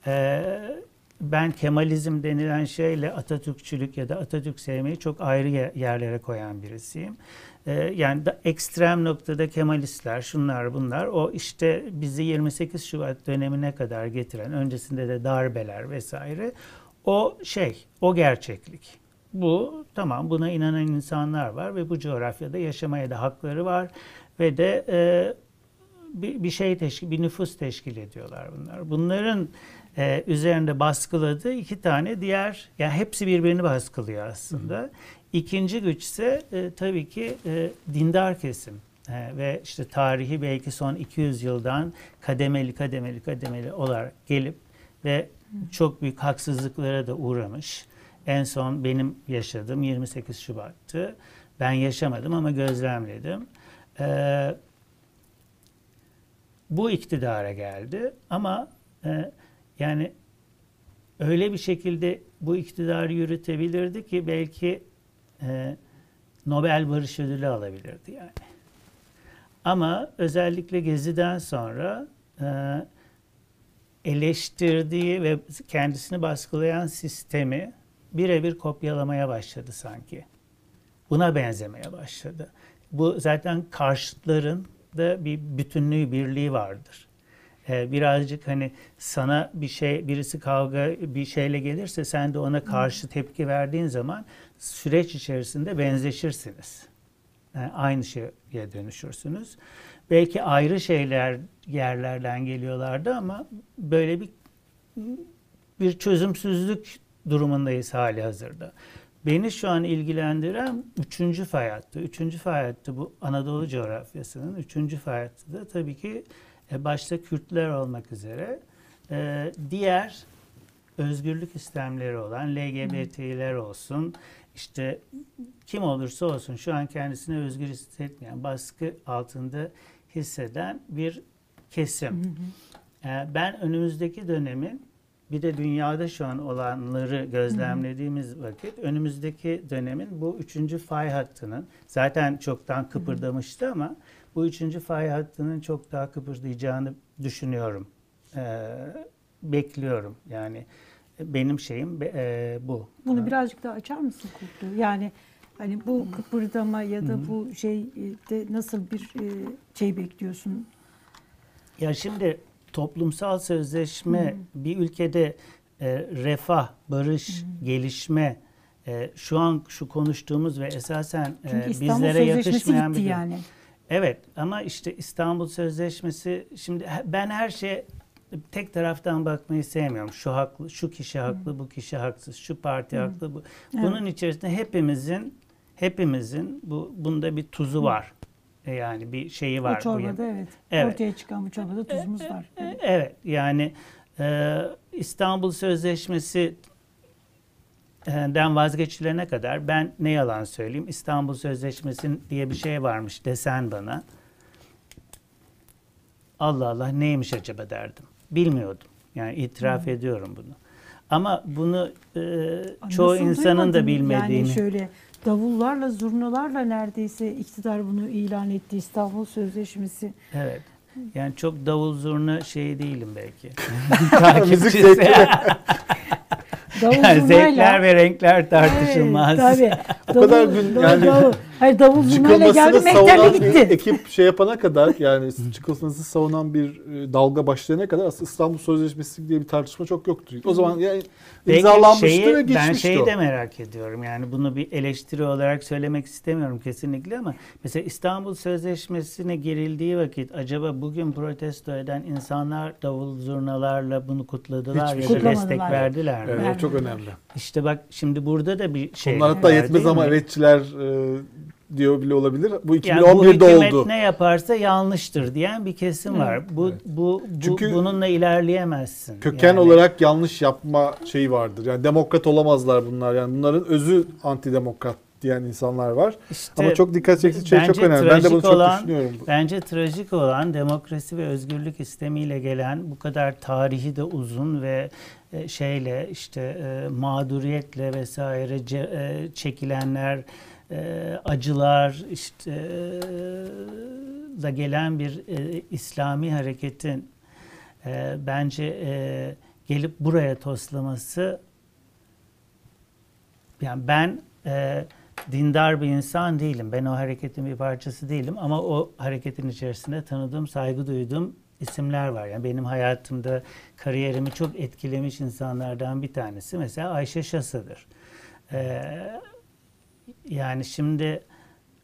E, ben Kemalizm denilen şeyle Atatürkçülük ya da Atatürk sevmeyi çok ayrı ye- yerlere koyan birisiyim. E, yani da ekstrem noktada Kemalistler, şunlar bunlar, o işte bizi 28 Şubat dönemine kadar getiren, öncesinde de darbeler vesaire, o şey, o gerçeklik. Bu tamam buna inanan insanlar var ve bu coğrafyada yaşamaya da hakları var ve de e, bir, bir şey teşkil, bir nüfus teşkil ediyorlar bunlar. Bunların e, üzerinde baskıladığı iki tane diğer, yani hepsi birbirini baskılıyor aslında. İkinci güç ise e, tabii ki e, dindar kesim. E, ve işte tarihi belki son 200 yıldan kademeli kademeli kademeli olarak gelip ve çok büyük haksızlıklara da uğramış. En son benim yaşadığım 28 Şubat'tı. Ben yaşamadım ama gözlemledim. Ee, bu iktidara geldi ama e, yani öyle bir şekilde bu iktidarı yürütebilirdi ki belki e, Nobel Barış Ödülü alabilirdi yani. Ama özellikle Gezi'den sonra e, eleştirdiği ve kendisini baskılayan sistemi birebir kopyalamaya başladı sanki. Buna benzemeye başladı. Bu zaten karşıtların da bir bütünlüğü, birliği vardır. Ee, birazcık hani sana bir şey, birisi kavga bir şeyle gelirse sen de ona karşı tepki verdiğin zaman süreç içerisinde benzeşirsiniz. Yani aynı şeye dönüşürsünüz. Belki ayrı şeyler yerlerden geliyorlardı ama böyle bir bir çözümsüzlük durumundayız hali hazırda. Beni şu an ilgilendiren üçüncü fay hattı. Üçüncü fay hattı bu Anadolu coğrafyasının üçüncü fay hattı da tabii ki e, başta Kürtler olmak üzere e, diğer özgürlük istemleri olan LGBT'ler olsun, işte kim olursa olsun şu an kendisini özgür hissetmeyen, baskı altında hisseden bir kesim. E, Ben önümüzdeki dönemin bir de dünyada şu an olanları gözlemlediğimiz vakit önümüzdeki dönemin bu üçüncü fay hattının zaten çoktan kıpırdamıştı ama bu üçüncü fay hattının çok daha kıpırdayacağını düşünüyorum. Ee, bekliyorum yani benim şeyim e, bu. Bunu birazcık daha açar mısın Kurtlu? Yani hani bu kıpırdama ya da bu şeyde nasıl bir e, şey bekliyorsun? Ya şimdi toplumsal sözleşme bir ülkede e, refah, barış, gelişme e, şu an şu konuştuğumuz ve esasen e, bizlere yakışmayan bir yani. Evet ama işte İstanbul Sözleşmesi şimdi ben her şeye tek taraftan bakmayı sevmiyorum. Şu haklı, şu kişi haklı, bu kişi haksız, şu parti haklı. Bu. Bunun içerisinde hepimizin hepimizin bu bunda bir tuzu var. E, Yani bir şeyi var. Bu çorbada evet. Evet. Ortaya çıkan bu çorbada tuzumuz var. e, Evet yani e, İstanbul Sözleşmesi e, den vazgeçilene kadar ben ne yalan söyleyeyim İstanbul Sözleşmesi diye bir şey varmış desen bana. Allah Allah neymiş acaba derdim. Bilmiyordum. Yani itiraf ediyorum bunu. Ama bunu e, çoğu insanın da bilmediğini. Yani şöyle davullarla zurnalarla neredeyse iktidar bunu ilan etti İstanbul Sözleşmesi. Evet. Yani çok davul zurna şey değilim belki. Müzik Takipçisi. Davul Yani zevkler ve renkler tartışılmaz. Evet, tabii. O kadar Davul- gün- davul- yani- davul. Hayır davul zurnayla geldi çıkılmasını mehterle savunan bir gitti. ekip şey yapana kadar yani çıkılmasını savunan bir e, dalga başlayana kadar aslında İstanbul Sözleşmesi diye bir tartışma çok yoktu. O zaman yani imzalanmıştı şeyi- ve Ben geçmişti şeyi o. de merak ediyorum. Yani bunu bir eleştiri olarak söylemek istemiyorum kesinlikle ama mesela İstanbul Sözleşmesi'ne girildiği vakit acaba bugün protesto eden insanlar davul zurnalarla bunu kutladılar Hiçbir ya da destek Kutlamadılar. verdiler mi? Evet, Yani. çok önemli. İşte bak şimdi burada da bir şey Onlar hatta yetmez ama evetçiler e, diyor bile olabilir. Bu Yani bu 2011'de oldu. ne yaparsa yanlıştır diyen bir kesim var. Bu Evet. bu, bu Çünkü bununla ilerleyemezsin. Köken Yani olarak yanlış yapma şeyi vardır. Yani demokrat olamazlar bunlar. Yani bunların özü antidemokrat diyen insanlar var. işte Ama çok dikkat çekici şey çok bence önemli. Ben de bunu trajik çok olan- düşünüyorum. Bence trajik olan demokrasi ve özgürlük istemiyle gelen bu kadar tarihi de uzun ve e, şeyle işte e, mağduriyetle vesaire e, çekilenler e, acılar işte e, da gelen bir e, İslami hareketin e, bence e, gelip buraya toslaması yani ben e, dindar bir insan değilim. Ben o hareketin bir parçası değilim ama o hareketin içerisinde tanıdığım, saygı duyduğum isimler var. Yani benim hayatımda kariyerimi çok etkilemiş insanlardan bir tanesi mesela Ayşe Şasa'dır. Ee, yani şimdi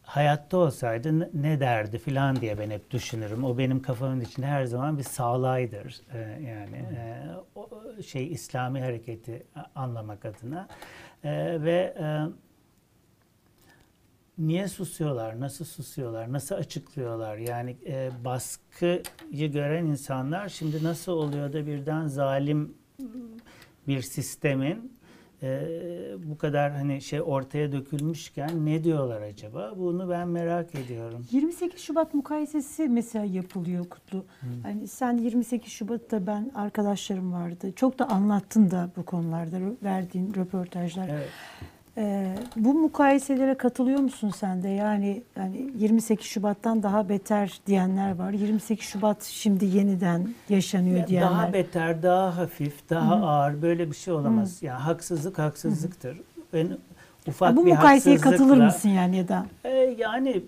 hayatta olsaydı ne- derdi filan diye ben hep düşünürüm. O benim kafamın içinde her zaman bir sağlaydır. Ee, yani e, o şey İslami hareketi anlamak adına. Ee, ve e, niye susuyorlar, nasıl susuyorlar, nasıl açıklıyorlar? Yani e, baskıyı gören insanlar şimdi nasıl oluyor da birden zalim bir sistemin e, bu kadar hani şey ortaya dökülmüşken ne diyorlar acaba? Bunu ben merak ediyorum. 28 Şubat mukayesesi mesela yapılıyor Kutlu. Hani sen 28 Şubat'ta ben arkadaşlarım vardı. Çok da anlattın da bu konularda verdiğin röportajlar. Evet. Ee, bu mukayeselere katılıyor musun sen de? Yani yani 28 Şubat'tan daha beter diyenler var. 28 Şubat şimdi yeniden yaşanıyor Ya diyenler. Daha beter, daha hafif, daha ağır böyle bir şey olamaz. Yani haksızlık haksızlıktır. Ben ufak Ha, bu bir mukayeseye katılır mısın yani ya da? E, yani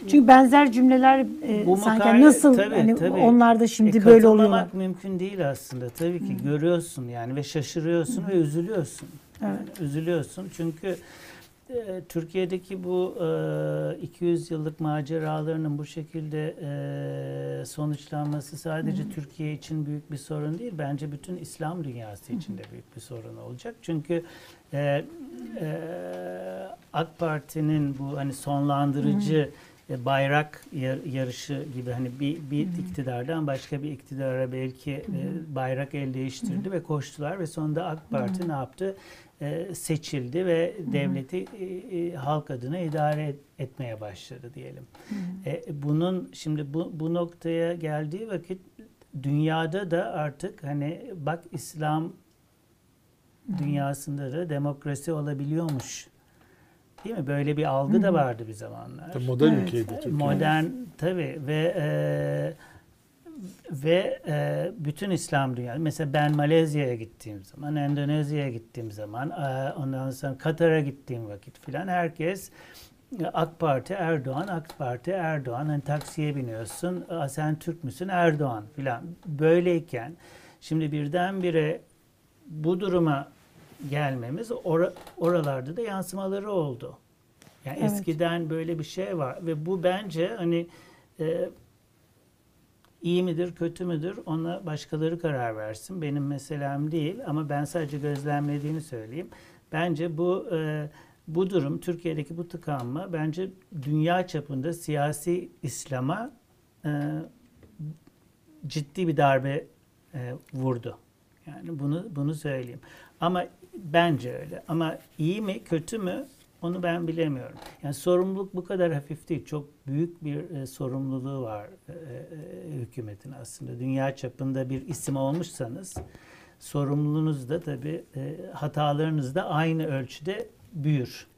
Çünkü benzer cümleler e, Bu sanki mukaye- nasıl tabii, hani tabii. onlar da şimdi E, böyle oluyorlar. mümkün değil aslında. Tabii ki görüyorsun yani ve şaşırıyorsun ve üzülüyorsun. Evet. Üzülüyorsun çünkü e, Türkiye'deki bu e, 200 yıllık maceralarının bu şekilde e, sonuçlanması sadece Türkiye için büyük bir sorun değil. Bence bütün İslam dünyası için de büyük bir sorun olacak. Çünkü e, e, AK Parti'nin bu hani sonlandırıcı e, bayrak yar- yarışı gibi hani bir, bir iktidardan başka bir iktidara belki e, bayrak el değiştirdi ve koştular ve sonunda AK Parti ne yaptı? E, seçildi ve devleti e, e, halk adına idare et- etmeye başladı diyelim. E, bunun şimdi bu, bu noktaya geldiği vakit dünyada da artık hani bak İslam dünyasında da demokrasi olabiliyormuş. Değil mi? Böyle bir algı da vardı bir zamanlar. Tabii modern Evet. ülkeydi Türkiye. Modern tabii ve e, ve e, bütün İslam dünyası. Mesela ben Malezya'ya gittiğim zaman, Endonezya'ya gittiğim zaman, e, ondan sonra Katar'a gittiğim vakit filan herkes e, AK Parti Erdoğan, AK Parti Erdoğan. Hani taksiye biniyorsun, "Aa, sen Türk müsün Erdoğan filan. Böyleyken şimdi birdenbire bu duruma gelmemiz ora- oralarda da yansımaları oldu. Yani Evet. eskiden böyle bir şey var ve bu bence hani e, iyi midir, kötü müdür ona başkaları karar versin. Benim meselem değil ama ben sadece gözlemlediğini söyleyeyim. Bence bu e, bu durum Türkiye'deki bu tıkanma bence dünya çapında siyasi İslam'a e, ciddi bir darbe e, vurdu. Yani bunu bunu söyleyeyim. Ama bence öyle. Ama iyi mi, kötü mü? Onu ben bilemiyorum. Yani sorumluluk bu kadar hafif değil. Çok büyük bir e, sorumluluğu var e, e, hükümetin aslında. Dünya çapında bir isim olmuşsanız sorumluluğunuz da tabii e, hatalarınız da aynı ölçüde büyür.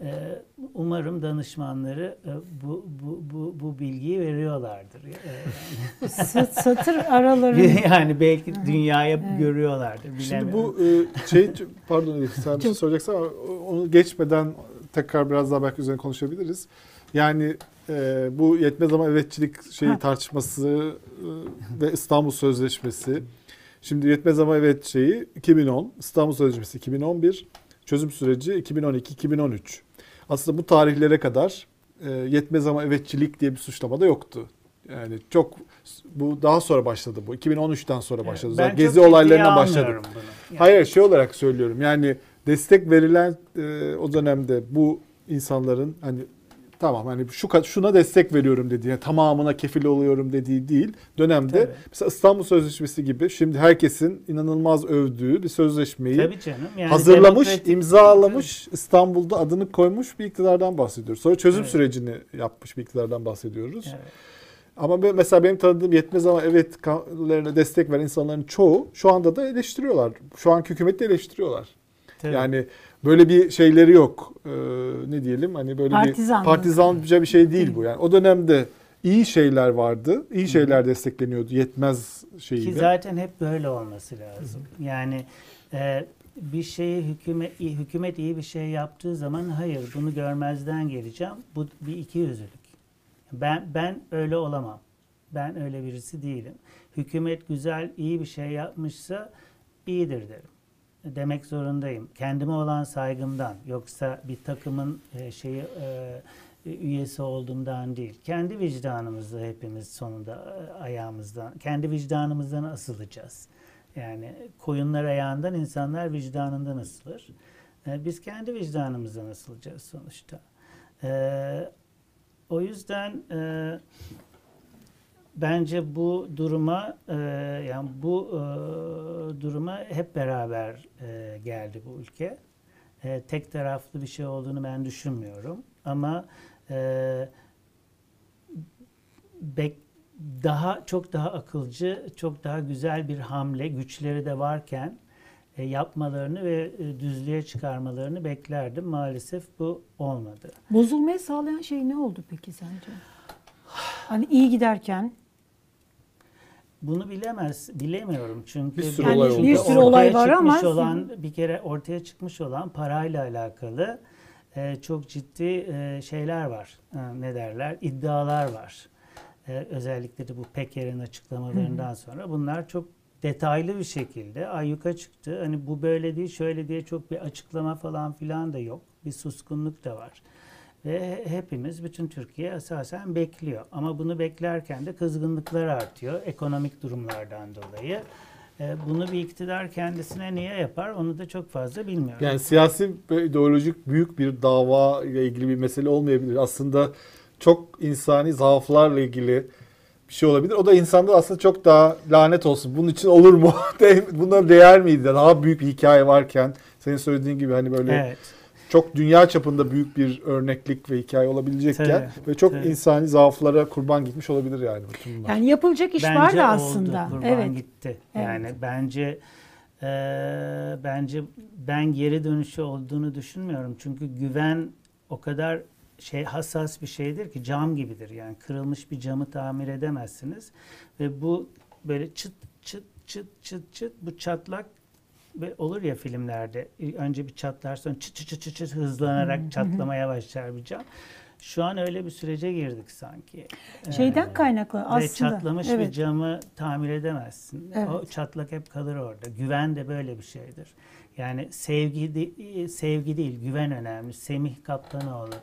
E, umarım danışmanları e, bu, bu, bu, bu bilgiyi veriyorlardır. E, Sat- satır araları yani belki dünyaya görüyorlardır. Şimdi bilemiyorum. bu e, şey pardon Elif, sen bir şey soracaksın ama onu geçmeden tekrar biraz daha belki üzerine konuşabiliriz. Yani e, bu yetmez ama evetçilik şeyi Ha. tartışması e, ve İstanbul Sözleşmesi. Şimdi yetmez ama evet şeyi 2010, İstanbul Sözleşmesi 2011, çözüm süreci 2012-2013. Aslında bu tarihlere kadar e, yetmez ama evetçilik diye bir suçlama da yoktu. Yani çok bu daha sonra başladı bu. 2013'ten sonra başladı. Ben Zaten çok Gezi olaylarına başladı. Yani Hayır şey olarak söylüyorum. Yani destek verilen e, o dönemde bu insanların hani tamam hani şu şuna destek veriyorum dediği, yani tamamına kefil oluyorum dediği değil. Dönemde Tabii. mesela İstanbul Sözleşmesi gibi şimdi herkesin inanılmaz övdüğü bir sözleşmeyi Tabii canım. Yani hazırlamış, demokratik- imzalamış, İstanbul'da adını koymuş bir iktidardan bahsediyoruz. Sonra çözüm Evet. sürecini yapmış bir iktidardan bahsediyoruz. Evet. Ama mesela benim tanıdığım yetmez ama evet kanunlarına destek veren insanların çoğu şu anda da eleştiriyorlar. Şu anki hükümeti de eleştiriyorlar. Tabii. Yani böyle bir şeyleri yok. Ee, ne diyelim hani böyle bir partizanca bir şey değil bu. Yani o dönemde iyi şeyler vardı. iyi şeyler destekleniyordu. Yetmez Ki şeyiyle. zaten hep böyle olması lazım. Yani e, bir şeyi hükümet hükümet iyi bir şey yaptığı zaman hayır bunu görmezden geleceğim. Bu bir iki yüzlülük. Ben ben öyle olamam. Ben öyle birisi değilim. Hükümet güzel iyi bir şey yapmışsa iyidir derim. Demek zorundayım. Kendime olan saygımdan yoksa bir takımın e, şeyi e, üyesi olduğumdan değil. Kendi vicdanımızda hepimiz sonunda e, ayağımızdan, kendi vicdanımızdan asılacağız. Yani koyunlar ayağından, insanlar vicdanından asılır. Biz kendi vicdanımızdan asılacağız sonuçta. O yüzden bence bu duruma e, yani bu e, duruma hep beraber e, geldi bu ülke. E, tek taraflı bir şey olduğunu ben düşünmüyorum. Ama e, bek, daha çok daha akılcı, çok daha güzel bir hamle, güçleri de varken e, yapmalarını ve e, düzlüğe çıkarmalarını beklerdim. Maalesef bu olmadı. Bozulmayı sağlayan şey ne oldu peki sence? Hani iyi giderken Bunu bilemez, bilemiyorum çünkü Bir sürü Yani olay bir sürü olay var ama olan bir kere ortaya çıkmış olan parayla alakalı e, çok ciddi e, şeyler var. E, ne derler? İddialar var. E, özellikle de bu Peker'in açıklamalarından sonra bunlar çok detaylı bir şekilde ayyuka çıktı. Hani bu böyle değil, şöyle diye çok bir açıklama falan filan da yok. Bir suskunluk da var. Ve he- hepimiz, bütün Türkiye esasen bekliyor. Ama bunu beklerken de kızgınlıklar artıyor ekonomik durumlardan dolayı. E, Bunu bir iktidar kendisine niye yapar onu da çok fazla bilmiyorum. Yani siyasi ve ideolojik büyük bir dava ile ilgili bir mesele olmayabilir. Aslında çok insani zaaflarla ilgili bir şey olabilir. O da insanda aslında çok daha lanet olsun. Bunun için olur mu? Buna değer miydi? Daha büyük bir hikaye varken senin söylediğin gibi hani böyle Evet. Çok dünya çapında büyük bir örneklik ve hikaye olabilecekken Tabii, ve çok tabii. insani zaaflara kurban gitmiş olabilir yani bütün bunlar. yani yapılacak iş bence var da oldu, aslında. kurban Evet. gitti. Evet. Yani bence e, bence ben geri dönüşü olduğunu düşünmüyorum. Çünkü güven o kadar şey hassas bir şeydir ki cam gibidir. Yani kırılmış bir camı tamir edemezsiniz ve bu böyle çıt çıt çıt çıt çıt bu çatlak ve olur ya filmlerde önce bir çatlar sonra çıt çıt çıt çıt, çıt hızlanarak çatlamaya başlar bir cam. Şu an öyle bir sürece girdik sanki. Şeyden Ee, kaynaklı ve aslında. çatlamış bir evet. camı tamir edemezsin. O Evet. çatlak hep kalır orada. Güven de böyle bir şeydir. Yani sevgi de- sevgi değil, güven önemli. Semih Kaptanoğlu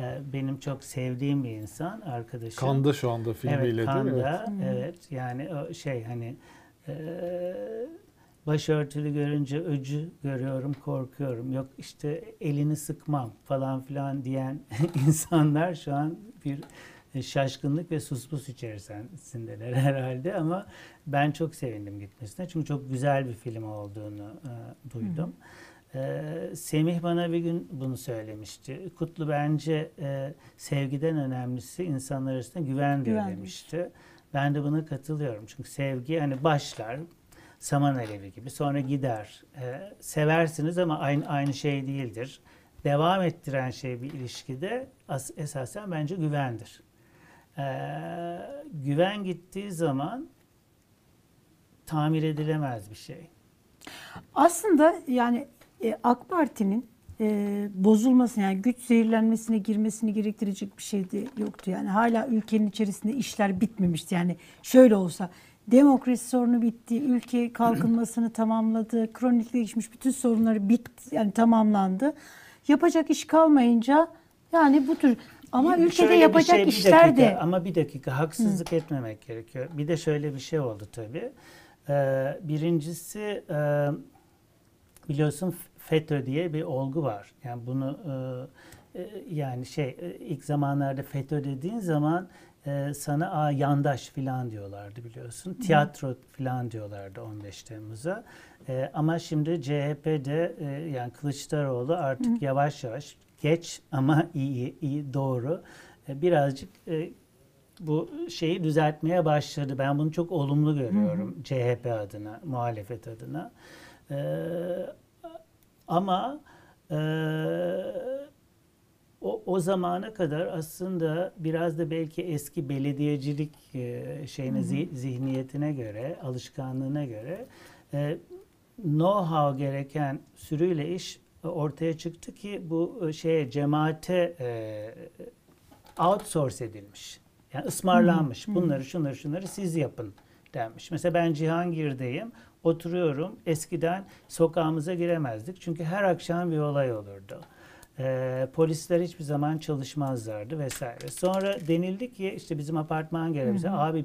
e, benim çok sevdiğim bir insan, arkadaşım. Kanda şu anda filmiyle evet, değil mi? Kanda, evet. Yani o şey hani e, başörtülü görünce öcü görüyorum, korkuyorum. Yok işte elini sıkmam falan filan diyen insanlar şu an bir e, şaşkınlık ve suspus içerisindeler herhalde ama ben çok sevindim gitmesine çünkü çok güzel bir film olduğunu e, duydum. E, Semih bana bir gün bunu söylemişti. Kutlu bence e, sevgiden önemlisi insanlar arasında güvendir Güvendir. demişti. Ben de buna katılıyorum çünkü sevgi hani başlar saman alevi gibi sonra gider. E, seversiniz ama aynı aynı şey değildir. Devam ettiren şey bir ilişkide as, esasen bence güvendir. E, güven gittiği zaman tamir edilemez bir şey. Aslında yani e, AK Parti'nin e, bozulmasın yani güç zehirlenmesine girmesini gerektirecek bir şey de yoktu. Yani hala ülkenin içerisinde işler bitmemişti. Yani şöyle olsa demokrasi sorunu bitti, ülke kalkınmasını tamamladı, kronikleşmiş bütün sorunları bitti yani tamamlandı. Yapacak iş kalmayınca yani bu tür ama ülkede şöyle yapacak şey, işler dakika, de Ama bir dakika haksızlık etmemek gerekiyor. Bir de şöyle bir şey oldu tabii. Ee, birincisi e, biliyorsun FETÖ diye bir olgu var. Yani bunu e, e, yani şey e, ilk zamanlarda FETÖ dediğin zaman e, sana Aa, yandaş filan diyorlardı biliyorsun. Tiyatro filan diyorlardı 15 Temmuz'a. E, ama şimdi CHP'de e, yani Kılıçdaroğlu artık yavaş yavaş geç ama iyi iyi doğru e, birazcık e, bu şeyi düzeltmeye başladı. Ben bunu çok olumlu görüyorum CHP adına, muhalefet adına. E, ama e, o, o zamana kadar aslında biraz da belki eski belediyecilik e, şeyine zi- zihniyetine göre, alışkanlığına göre e, know-how gereken sürüyle iş ortaya çıktı ki bu e, şeye cemaate e, outsource edilmiş. Yani ısmarlanmış. Bunları şunları şunları siz yapın denmiş. Mesela ben Cihangir'deyim. Oturuyorum. Eskiden sokağımıza giremezdik. Çünkü her akşam bir olay olurdu. Ee, polisler hiçbir zaman çalışmazlardı vesaire. Sonra denildi ki işte bizim apartman görevlisi abi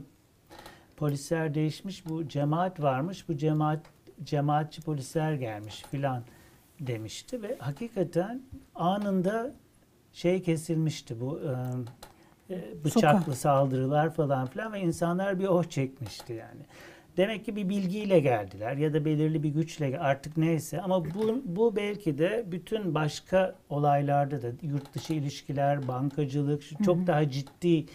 polisler değişmiş bu cemaat varmış bu cemaat cemaatçi polisler gelmiş filan demişti ve hakikaten anında şey kesilmişti bu e, e, bıçaklı Sokak. saldırılar falan filan ve insanlar bir oh çekmişti yani. Demek ki bir bilgiyle geldiler ya da belirli bir güçle artık neyse ama bu, bu belki de bütün başka olaylarda da yurt dışı ilişkiler, bankacılık çok daha ciddi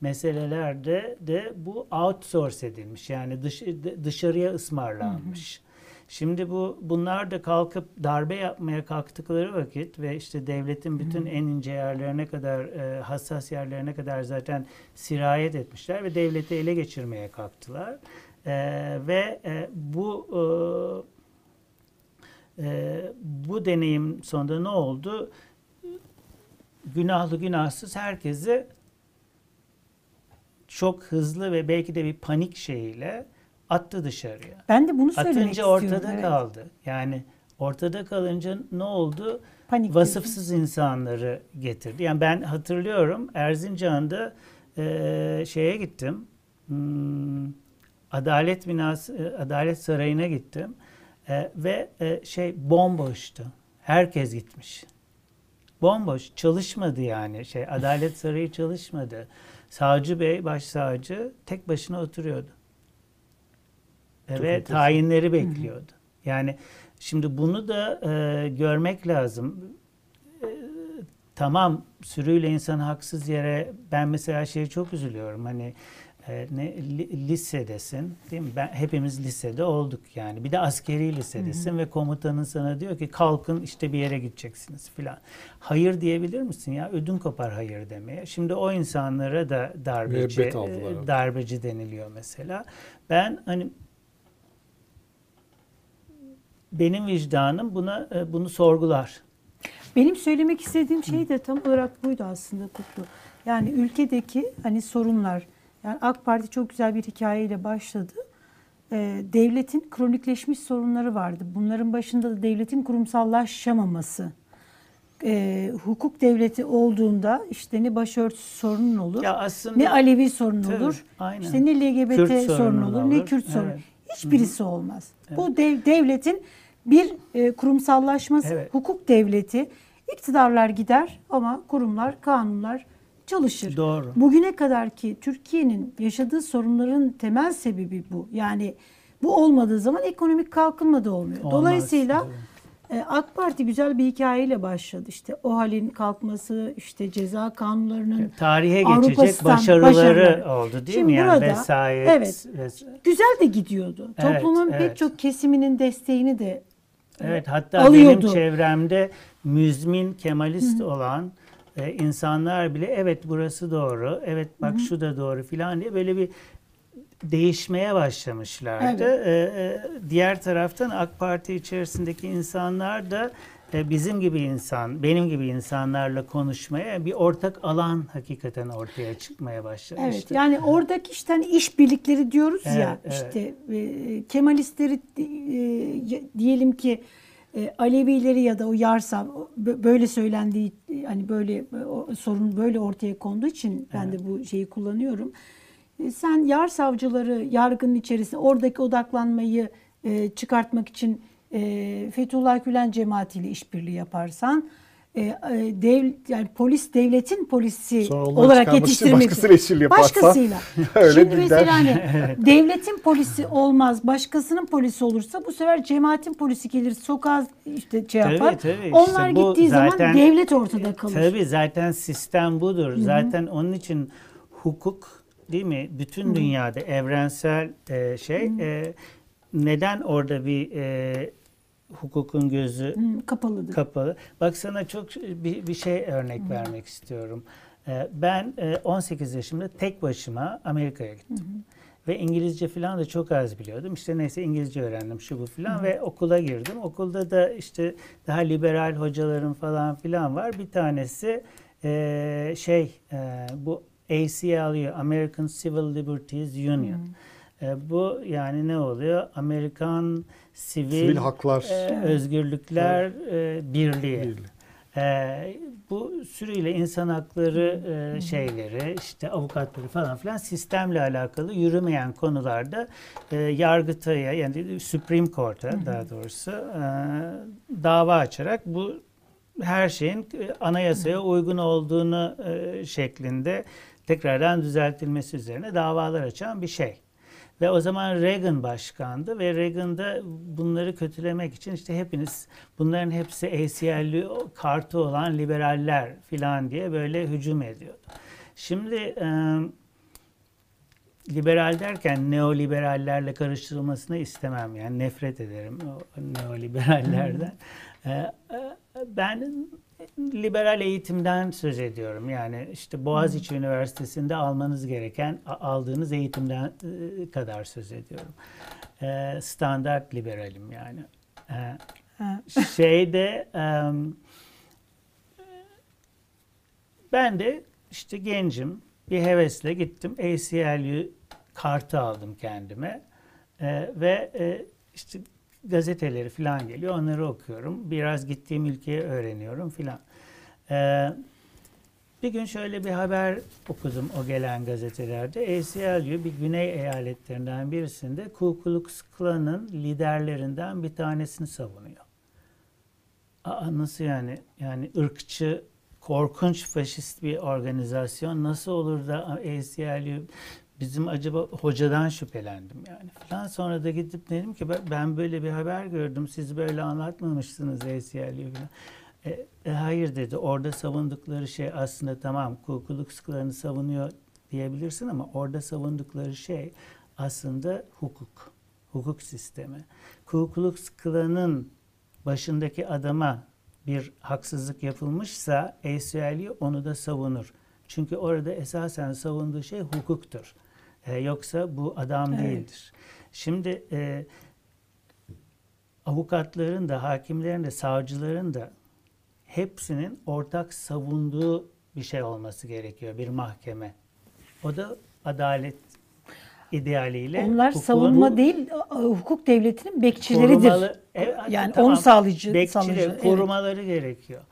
meselelerde de bu outsource edilmiş. Yani dış, dışarıya ısmarlanmış. Şimdi bu bunlar da kalkıp darbe yapmaya kalktıkları vakit ve işte devletin bütün en ince yerlerine kadar e, hassas yerlerine kadar zaten sirayet etmişler ve devleti ele geçirmeye kalktılar. E, ve e, bu e, e, bu deneyim sonunda ne oldu? Günahlı günahsız herkesi çok hızlı ve belki de bir panik şeyiyle attı dışarıya. ben de bunu söylemek Atınca istiyorum. ortada evet. kaldı. Yani ortada kalınca ne oldu? Panik Vasıfsız insanları getirdi. Yani ben hatırlıyorum Erzincan'da eee, şeye gittim. Hmm, Adalet binası, e, Adalet Sarayı'na gittim. E, ve e, şey bomboştu. Herkes gitmiş. Bomboş. Çalışmadı yani. Şey Adalet Sarayı çalışmadı. Savcı Bey, başsavcı tek başına oturuyordu. E, ve enteresan. tayinleri bekliyordu. Yani şimdi bunu da e, görmek lazım. E, tamam sürüyle insan haksız yere ben mesela şeye çok üzülüyorum. Hani e, ne li- lisedesin değil mi? Ben hepimiz lisede olduk yani. Bir de askeri lisedesin ve komutanın sana diyor ki kalkın işte bir yere gideceksiniz filan. Hayır diyebilir misin ya? Ödün kopar hayır demeye. Şimdi o insanlara da darbeci e, darbeci deniliyor mesela. Ben hani benim vicdanım buna e, bunu sorgular. Benim söylemek istediğim şey de tam olarak buydu aslında Kutlu. Yani ülkedeki hani sorunlar. Yani AK Parti çok güzel bir hikayeyle başladı. Ee, devletin kronikleşmiş sorunları vardı. Bunların başında da devletin kurumsallaşamaması. Ee, hukuk devleti olduğunda işte ne başörtüsü sorunun olur, Ya aslında ne Alevi sorunu Tabii, olur, aynen. işte ne LGBT Kürt sorunu sorunu olur, ne olur. Kürt sorunu. Evet. Hiçbirisi olmaz. Bu dev, devletin bir e, kurumsallaşması, Evet. hukuk devleti, iktidarlar gider ama kurumlar, kanunlar çalışır. Doğru. Bugüne kadar ki Türkiye'nin yaşadığı sorunların temel sebebi bu. Yani bu olmadığı zaman ekonomik kalkınma da olmuyor. Olmaz, Dolayısıyla e, AK Parti güzel bir hikayeyle başladı. İşte o halin kalkması, işte ceza kanunlarının tarihe Avrupa geçecek başarıları başarıları. oldu değil Şimdi mi? Yani burada- vesayet. evet. güzel de gidiyordu. Evet, Toplumun evet. pek çok kesiminin desteğini de Evet hatta alıyordu. benim çevremde müzmin Kemalist olan e, insanlar bile evet burası doğru, evet bak şu da doğru filan diye böyle bir değişmeye başlamışlardı. Evet. E, e, diğer taraftan AK Parti içerisindeki insanlar da e, bizim gibi insan, benim gibi insanlarla konuşmaya bir ortak alan hakikaten ortaya çıkmaya başlamıştı. Evet yani oradaki işte hani iş birlikleri diyoruz ya Evet, evet. işte e, Kemalistleri diyelim ki e, Alevileri ya da o Yarsav bö- böyle söylendiği hani böyle o sorun böyle ortaya konduğu için ben de bu şeyi kullanıyorum. E, sen yar savcıları yargının içerisinde oradaki odaklanmayı e, çıkartmak için e, Fethullah Gülen cemaatiyle işbirliği yaparsan e, e, dev, yani polis devletin polisi Sonra olarak yetiştirmek başkasıyla başkasıyla. öyle Şimdi bir mesela hani devletin polisi olmaz, başkasının polisi olursa bu sefer cemaatin polisi gelir, sokağa işte şey Tabii, yapar. tabii. Onlar İşte gittiği zaman zaten- devlet ortada kalır. Tabii zaten sistem budur. Zaten onun için hukuk değil mi? Bütün dünyada evrensel e, şey e, neden orada bir e, hukukun gözü Hı, kapalıdır. kapalı. Bak sana çok bir, bir şey örnek vermek istiyorum. Ee, Ben e, 18 yaşımda tek başıma Amerika'ya gittim. Ve İngilizce falan da çok az biliyordum. İşte neyse İngilizce öğrendim şu bu falan ve okula girdim. Okulda da işte daha liberal hocalarım falan filan var. Bir tanesi e, şey e, bu ACLU American Civil Liberties Union. E, bu yani ne oluyor? Amerikan Sivil, Sivil Haklar e, Özgürlükler e, Birliği. Birliği. E, bu sürüyle insan hakları e, şeyleri, işte avukatları falan filan sistemle alakalı yürümeyen konularda e, Yargıtay'a yani Supreme Court'a daha doğrusu e, dava açarak bu her şeyin e, anayasaya uygun olduğunu e, şeklinde tekrardan düzeltilmesi üzerine davalar açan bir şey. Ve o zaman Reagan başkandı ve Reagan da bunları kötülemek için işte hepiniz bunların hepsi ACLU kartı olan liberaller filan diye böyle hücum ediyordu. Şimdi e, liberal derken neoliberallerle karıştırılmasını istemem. Yani nefret ederim o neoliberallerden. E, e, ben liberal eğitimden söz ediyorum. Yani işte Boğaziçi Üniversitesi'nde almanız gereken aldığınız eğitimden e, kadar söz ediyorum. E, standart liberalim yani. E, şeyde ben de işte gencim bir hevesle gittim ACLU kartı aldım kendime E, ve e, işte gazeteleri falan geliyor onları okuyorum biraz gittiğim ülkeyi öğreniyorum filan. E, bir gün şöyle bir haber okudum o gelen gazetelerde. ACLU bir güney eyaletlerinden birisinde Ku Klux Klan'ın liderlerinden bir tanesini savunuyor. Aa, nasıl yani? Yani ırkçı, korkunç faşist bir organizasyon nasıl olur da ACLU bizim acaba hocadan şüphelendim yani falan. Sonra da gidip dedim ki ben- böyle bir haber gördüm. Siz böyle anlatmamışsınız ACLU falan. E, e, hayır dedi. Orada savundukları şey aslında tamam Ku Klux Klan'ı savunuyor diyebilirsin ama orada savundukları şey aslında hukuk. Hukuk sistemi. Ku Klux Klan'ın başındaki adama bir haksızlık yapılmışsa ACLU onu da savunur. Çünkü orada esasen savunduğu şey hukuktur. E, yoksa bu adam Evet. değildir. Şimdi e, avukatların da, hakimlerin de, savcıların da hepsinin ortak savunduğu bir şey olması gerekiyor bir mahkeme. O da adalet idealiyle Onlar savunma değil, hukuk devletinin bekçileridir. Korumalı- Evet, yani tamam. onu sağlayıcı, Bekçili, sağlayıcı, evet. korumaları gerekiyor.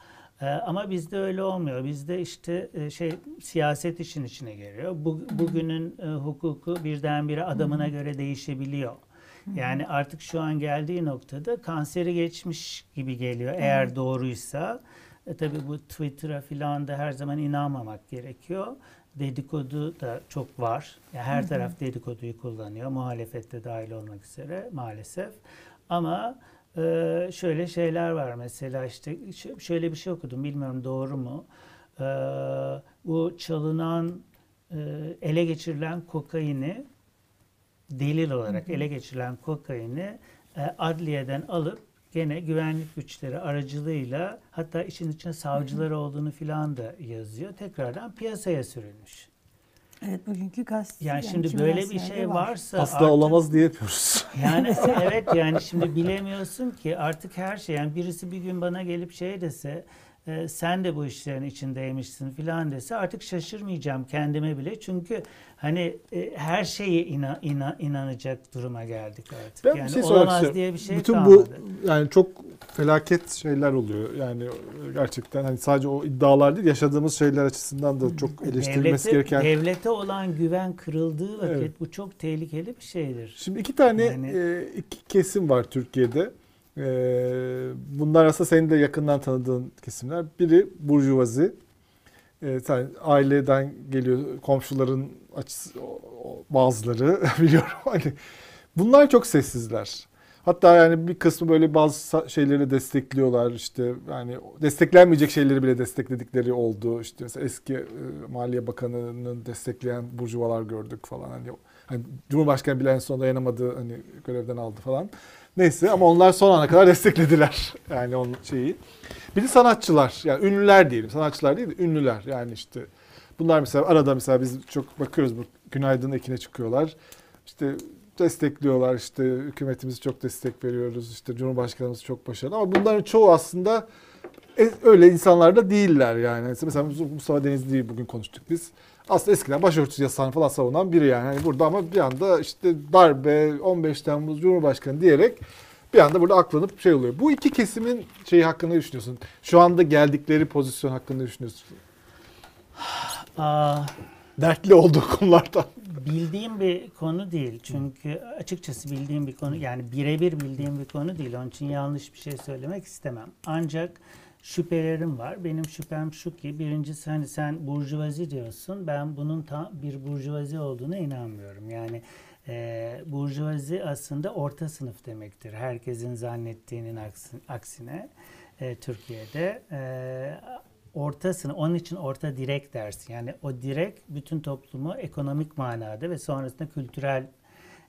Ee, ama bizde öyle olmuyor. Bizde işte e, şey siyaset işin içine giriyor. Bu, bugünün e, hukuku birdenbire adamına göre değişebiliyor. Yani artık şu an geldiği noktada kanseri geçmiş gibi geliyor eğer doğruysa. E, tabii bu Twitter'a filan da her zaman inanmamak gerekiyor. Dedikodu da çok var. Yani her taraf dedikoduyu kullanıyor. Muhalefette dahil olmak üzere maalesef. Ama e, şöyle şeyler var mesela işte şöyle bir şey okudum bilmiyorum doğru mu? E, bu çalınan e, ele geçirilen kokaini delil olarak ele geçirilen kokaini e, adliyeden alıp gene güvenlik güçleri aracılığıyla hatta işin içine savcılar olduğunu filan da yazıyor. Tekrardan piyasaya sürülmüş. Evet bugünkü gazete. Yani şimdi kim böyle bir şey var. varsa Asla artık- olamaz diyemiyoruz. Yani evet yani şimdi bilemiyorsun ki artık her şey yani birisi bir gün bana gelip şey dese e, sen de bu işlerin içindeymişsin filan dese artık şaşırmayacağım kendime bile çünkü hani e, her şeye ina, ina- inanacak duruma geldik artık. Ben bir yani şey sormak olamaz diye bir şey Bütün kalmadı. bu yani çok felaket şeyler oluyor. Yani gerçekten hani sadece o iddialar değil yaşadığımız şeyler açısından da çok eleştirilmesi Devlete, gereken. devlete olan güven kırıldığı vakit Evet. bu çok tehlikeli bir şeydir. Şimdi iki tane Yani- e, iki kesim var Türkiye'de. E, bunlar aslında senin de yakından tanıdığın kesimler. Biri burjuvazi. E, sen aileden geliyor, komşuların açısı, bazıları biliyorum. Hani bunlar çok sessizler. Hatta yani bir kısmı böyle bazı şeyleri destekliyorlar. İşte yani desteklenmeyecek şeyleri bile destekledikleri oldu. İşte mesela eski e, Maliye Bakanı'nı destekleyen burjuvalar gördük falan. Hani, hani Cumhurbaşkanı bile en son dayanamadı hani görevden aldı falan. Neyse ama onlar son ana kadar desteklediler. Yani onun şeyi. Bir de sanatçılar yani ünlüler diyelim. Sanatçılar değil de ünlüler. Yani işte bunlar mesela arada mesela biz çok bakıyoruz bu günaydın ekine çıkıyorlar. İşte destekliyorlar işte hükümetimiz çok destek veriyoruz işte Cumhurbaşkanımız çok başarılı ama bunların çoğu aslında e- öyle insanlar da değiller yani. Mesela Mustafa Denizli'yi bugün konuştuk biz. Aslında eskiden başörtüsü yasağını falan savunan biri yani. Hani burada ama bir anda işte darbe 15 Temmuz Cumhurbaşkanı diyerek bir anda burada aklanıp şey oluyor. Bu iki kesimin şeyi hakkında düşünüyorsun? Şu anda geldikleri pozisyon hakkında düşünüyorsun? Aa, Dertli olduğu konulardan. Bildiğim bir konu değil. Çünkü açıkçası bildiğim bir konu yani birebir bildiğim bir konu değil. Onun için yanlış bir şey söylemek istemem. Ancak şüphelerim var. Benim şüphem şu ki birincisi hani sen burjuvazi diyorsun. Ben bunun tam bir burjuvazi olduğuna inanmıyorum. Yani e, burjuvazi aslında orta sınıf demektir. Herkesin zannettiğinin aksi- aksine e, Türkiye'de e, orta sınıf, onun için orta direk dersi. Yani o direk bütün toplumu ekonomik manada ve sonrasında kültürel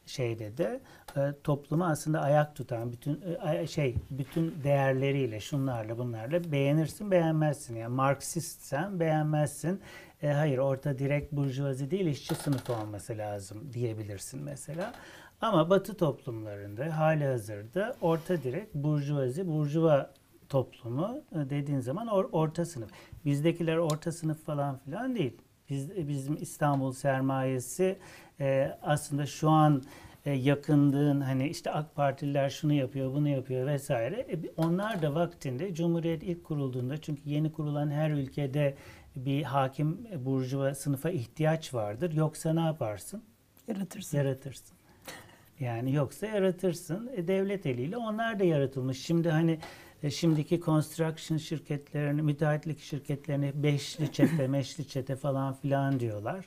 şeyde de e, toplumu aslında ayak tutan bütün e, şey bütün değerleriyle şunlarla bunlarla beğenirsin beğenmezsin yani Marksistsen beğenmezsin E, hayır orta direkt burjuvazi değil işçi sınıfı olması lazım diyebilirsin mesela ama batı toplumlarında hali hazırda orta direkt burjuvazi burjuva toplumu e, dediğin zaman or- orta sınıf. Bizdekiler orta sınıf falan filan değil. Biz, e, bizim İstanbul sermayesi e, aslında şu an e, yakındığın hani işte AK Partililer şunu yapıyor, bunu yapıyor vesaire. E, onlar da vaktinde Cumhuriyet ilk kurulduğunda çünkü yeni kurulan her ülkede bir hakim burjuva sınıfa ihtiyaç vardır. Yoksa ne yaparsın? Yaratırsın. Yaratırsın. Yani yoksa yaratırsın. E, devlet eliyle onlar da yaratılmış. Şimdi hani e, şimdiki construction şirketlerini, müteahhitlik şirketlerini beşli çete, meşli çete falan filan diyorlar.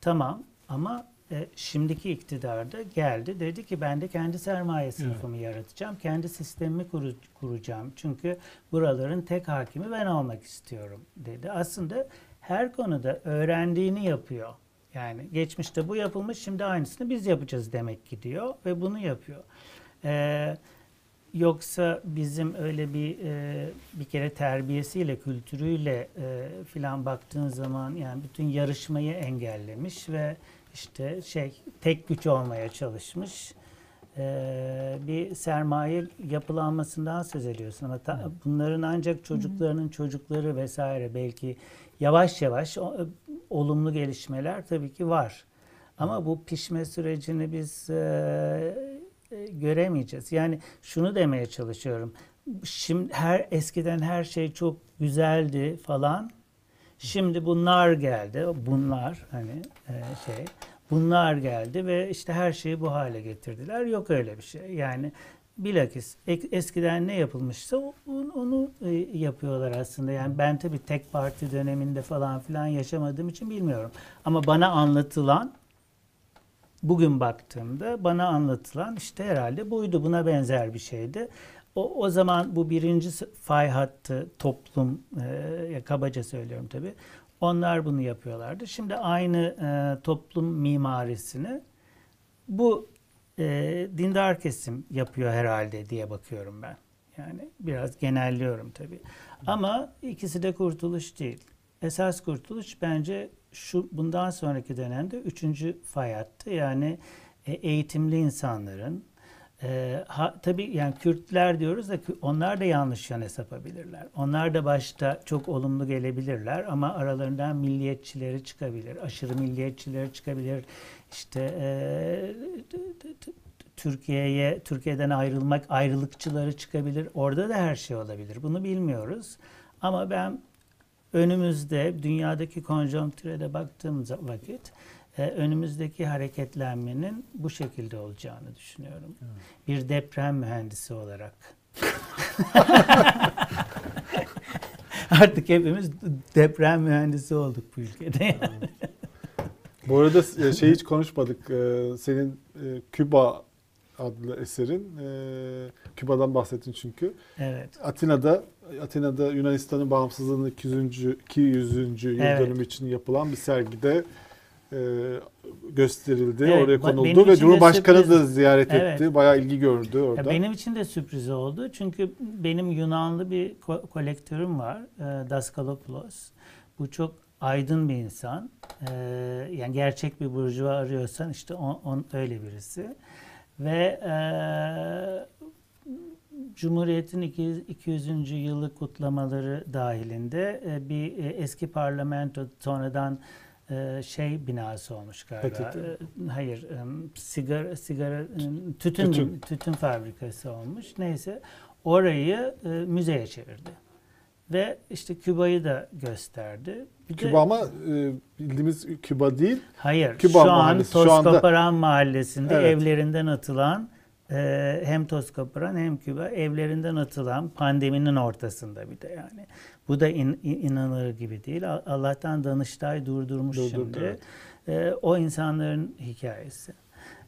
Tamam ama e, şimdiki iktidarda geldi dedi ki ben de kendi sermaye sınıfımı yaratacağım. Kendi sistemimi kuru- kuracağım. Çünkü buraların tek hakimi ben olmak istiyorum dedi. Aslında her konuda öğrendiğini yapıyor. Yani geçmişte bu yapılmış şimdi aynısını biz yapacağız demek ki diyor ve bunu yapıyor. Ee, yoksa bizim öyle bir e, bir kere terbiyesiyle, kültürüyle e, filan baktığın zaman yani bütün yarışmayı engellemiş ve işte şey tek güç olmaya çalışmış. Ee, bir sermaye yapılanmasından söz ediyorsun ama ta- bunların ancak çocuklarının çocukları vesaire belki yavaş yavaş o- olumlu gelişmeler tabii ki var. Ama bu pişme sürecini biz e, e, göremeyeceğiz. Yani şunu demeye çalışıyorum. Şimdi her eskiden her şey çok güzeldi falan. Şimdi bunlar geldi. Bunlar hani e, şey bunlar geldi ve işte her şeyi bu hale getirdiler. Yok öyle bir şey. Yani bilakis eskiden ne yapılmışsa onu e, yapıyorlar aslında. Yani ben tabii tek parti döneminde falan filan yaşamadığım için bilmiyorum. Ama bana anlatılan bugün baktığımda bana anlatılan işte herhalde buydu. Buna benzer bir şeydi. O, o zaman bu birinci fay hattı toplum, e, kabaca söylüyorum tabii. Onlar bunu yapıyorlardı. Şimdi aynı e, toplum mimarisini bu e, dindar kesim yapıyor herhalde diye bakıyorum ben. Yani biraz genelliyorum tabii. Ama ikisi de kurtuluş değil. Esas kurtuluş bence şu bundan sonraki dönemde üçüncü fay hattı yani e, eğitimli insanların e, ha, tabii yani Kürtler diyoruz da onlar da yanlış yan sapabilirler. Onlar da başta çok olumlu gelebilirler ama aralarından milliyetçileri çıkabilir, aşırı milliyetçileri çıkabilir. İşte e, Türkiye'ye Türkiye'den ayrılmak ayrılıkçıları çıkabilir. Orada da her şey olabilir. Bunu bilmiyoruz. Ama ben önümüzde dünyadaki konjonktüre de baktığım vakit önümüzdeki hareketlenmenin bu şekilde olacağını düşünüyorum. Bir deprem mühendisi olarak. Artık hepimiz deprem mühendisi olduk bu ülkede. Bu arada e, şey hiç konuşmadık. E, Senin e, Küba adlı eserin. e, Küba'dan bahsettin çünkü. evet. Atina'da Atina'da Yunanistan'ın bağımsızlığının 200. 200. yıl Evet. dönümü için yapılan bir sergide e, gösterildi, Evet, oraya konuldu ve Cumhurbaşkanı sürpriz. da ziyaret Evet. etti. Bayağı ilgi gördü Ya orada. benim için de sürpriz oldu. Çünkü benim Yunanlı bir ko- kolektörüm var. E, Daskalopoulos. Bu çok aydın bir insan. E, yani gerçek bir burjuva arıyorsan işte on, on öyle birisi. Ve e, Cumhuriyet'in 200. 200. yılı kutlamaları dahilinde e, bir e, eski parlamento sonradan şey binası olmuş galiba. PTT. E, hayır, e, sigara sigara e, tütün Tütün. tütün fabrikası olmuş. Neyse orayı e, müzeye çevirdi. Ve işte Küba'yı da gösterdi. Bir de- Küba ama e, bildiğimiz Küba değil. Hayır. Küba şu an Mahallesi, şu anda- Toskoparan Mahallesi'nde Evet. evlerinden atılan e, hem Toskoparan hem Küba evlerinden atılan pandeminin ortasında bir de yani. Bu da in- in- inanılır gibi değil. Allah'tan Danıştay durdurmuş Durdurdu, şimdi. evet. E, o insanların hikayesi.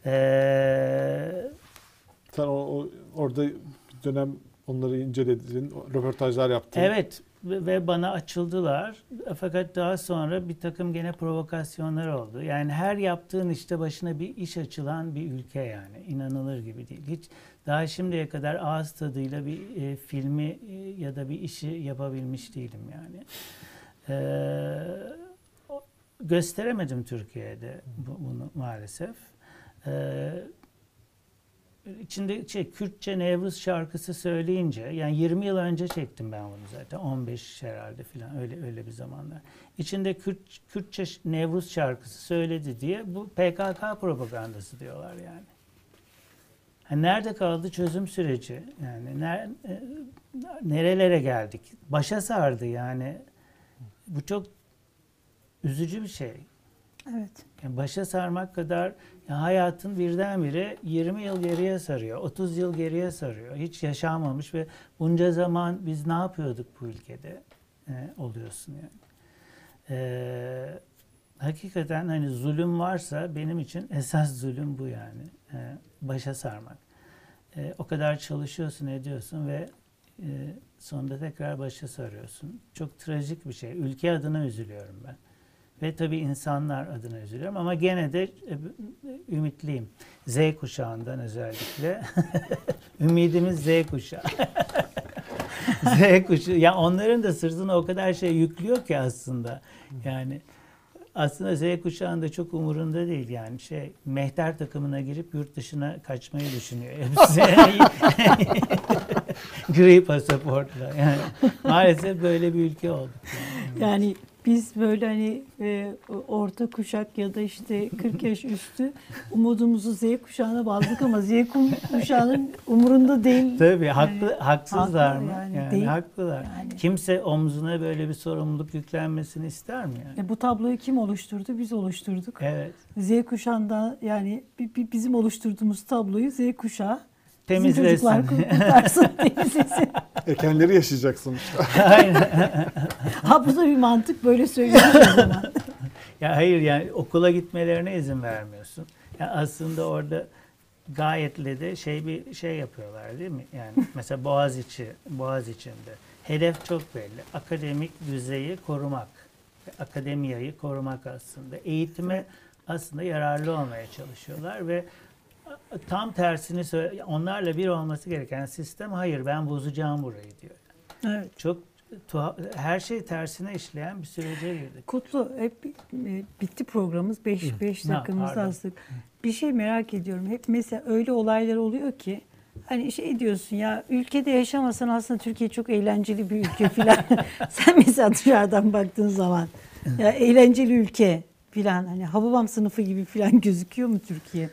E, Sen o, o- orada dönem onları inceledin, röportajlar yaptın. Evet ve bana açıldılar. Fakat daha sonra bir takım gene provokasyonlar oldu. Yani her yaptığın işte başına bir iş açılan bir ülke yani. inanılır gibi değil. Hiç daha şimdiye kadar ağız tadıyla bir e, filmi e, ya da bir işi yapabilmiş değilim yani. O- gösteremedim Türkiye'de bu- bunu maalesef. Ee, içinde şey Kürtçe Nevruz şarkısı söyleyince yani 20 yıl önce çektim ben bunu zaten 15 herhalde filan öyle öyle bir zamanlar. İçinde Kürt, Kürtçe Nevruz şarkısı söyledi diye bu PKK propagandası diyorlar yani. Ha, nerede kaldı çözüm süreci? Yani ner, e, nerelere geldik? Başa sardı yani. Bu çok üzücü bir şey. Evet. Yani başa sarmak kadar hayatın birdenbire 20 yıl geriye sarıyor, 30 yıl geriye sarıyor. Hiç yaşanmamış ve bunca zaman biz ne yapıyorduk bu ülkede e, oluyorsun yani. E, hakikaten hani zulüm varsa benim için esas zulüm bu yani. E, başa sarmak. E, o kadar çalışıyorsun, ediyorsun ve e, sonunda tekrar başa sarıyorsun. Çok trajik bir şey. Ülke adına üzülüyorum ben. Ve tabii insanlar adına üzülüyorum ama gene de e, ümitliyim. Z kuşağından özellikle. Ümidimiz Z kuşağı. Z kuşağı. Ya onların da sırtına o kadar şey yüklüyor ki aslında. Yani aslında Z kuşağında çok umurunda değil yani şey mehter takımına girip yurt dışına kaçmayı düşünüyor hepsi. Gri pasaportla yani maalesef böyle bir ülke olduk. yani. Yani biz böyle hani e, orta kuşak ya da işte 40 yaş üstü umudumuzu Z kuşağına bağladık ama Z kuşağının umurunda değil. Tabii haklı, haksızlar haklı mı? yani, Yani, değil. haklılar. Yani. Kimse omzuna böyle bir sorumluluk yüklenmesini ister mi yani? E, bu tabloyu kim oluşturdu? Biz oluşturduk. Evet. Z kuşağında yani bi- bi- bizim oluşturduğumuz tabloyu Z kuşağı bizim Temizlesin. çocuklar kurtarsın, temizlesin. Ekenleri yaşayacak sonuçta. Aynen. Ha bu da bir mantık böyle söylüyoruz o zaman. ya hayır yani okula gitmelerine izin vermiyorsun. Ya aslında orada gayetle de şey bir şey yapıyorlar değil mi? Yani mesela Boğaziçi, Boğaz içinde. Hedef çok belli. Akademik düzeyi korumak. Akademiyayı korumak aslında. Eğitime aslında yararlı olmaya çalışıyorlar ve tam tersini söyle onlarla bir olması gereken sistem hayır ben bozacağım burayı diyor. Evet. Çok tuha- her şey tersine işleyen bir sürece girdik. Kutlu hep e, bitti programımız 5 5 Ha, dakikamızı pardon. astık. Bir şey merak ediyorum. Hep mesela öyle olaylar oluyor ki hani şey diyorsun ya ülkede yaşamasan aslında Türkiye çok eğlenceli bir ülke filan. Sen mesela dışarıdan baktığın zaman ya eğlenceli ülke filan hani Hababam sınıfı gibi filan gözüküyor mu Türkiye?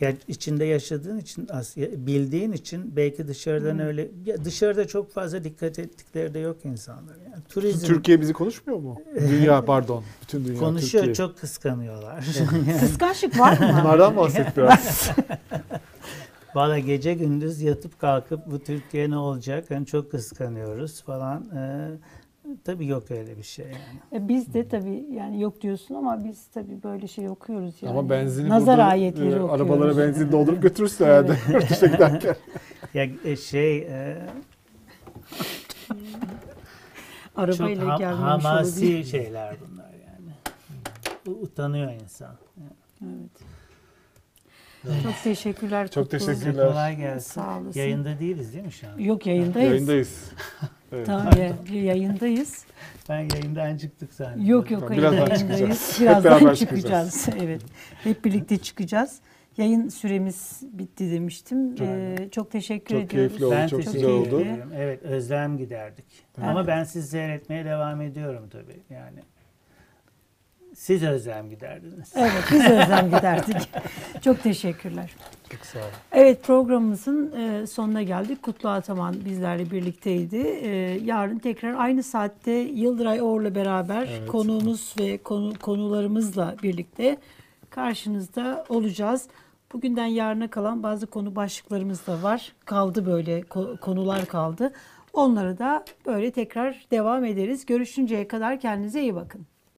Ya içinde yaşadığın için, bildiğin için belki dışarıdan öyle ya dışarıda çok fazla dikkat ettikleri de yok insanlar. Yani turizm Türkiye bizi konuşmuyor mu? Dünya pardon. Bütün dünya konuşuyor, Türkiye. çok kıskanıyorlar. Kıskançlık var mı? Bunlardan bahset biraz. Valla gece gündüz yatıp kalkıp bu Türkiye ne olacak? Yani çok kıskanıyoruz falan. Ee, tabii yok öyle bir şey yani. E, Biz de tabii yani yok diyorsun ama biz tabii böyle şey okuyoruz yani. Ama benzini Nazar burada, ayetleri e, okuyoruz. Arabalara benzin doldurup götürürsün herhalde yurt dışına giderken. Ya e, şey e, çok Arabayla ha- gelmemiş hamasi olabilir. şeyler bunlar yani. Utanıyor insan. Evet. Çok teşekkürler. Çok Kutlu. teşekkürler. Kolay gelsin. Sağ olasın. Yayında değiliz değil mi şu an? Yok yayındayız. Yayındayız. Evet. Tamam ya, yayındayız. Ben yayından çıktık zannediyorum. Yok yok Tamam, hayır, birazdan yayındayız. çıkacağız. Hep Birazdan beraber çıkacağız. evet. Hep birlikte çıkacağız. Yayın süremiz bitti demiştim. Ee, çok teşekkür Çok ediyoruz. keyifli oldu. Ben çok teşekkür güzel oldu. ederim. Evet özlem giderdik. Ama ben sizi seyretmeye devam ediyorum tabii yani. Siz özlem giderdiniz. Evet biz özlem giderdik. çok teşekkürler. Çok sağ olun. Evet programımızın e, sonuna geldik. Kutlu Ataman bizlerle birlikteydi. E, yarın tekrar aynı saatte Yıldıray Or'la beraber Evet. konuğumuz ve konu, konularımızla birlikte karşınızda olacağız. Bugünden yarına kalan bazı konu başlıklarımız da var. Kaldı böyle ko- konular kaldı. Onları da böyle tekrar devam ederiz. Görüşünceye kadar kendinize iyi bakın.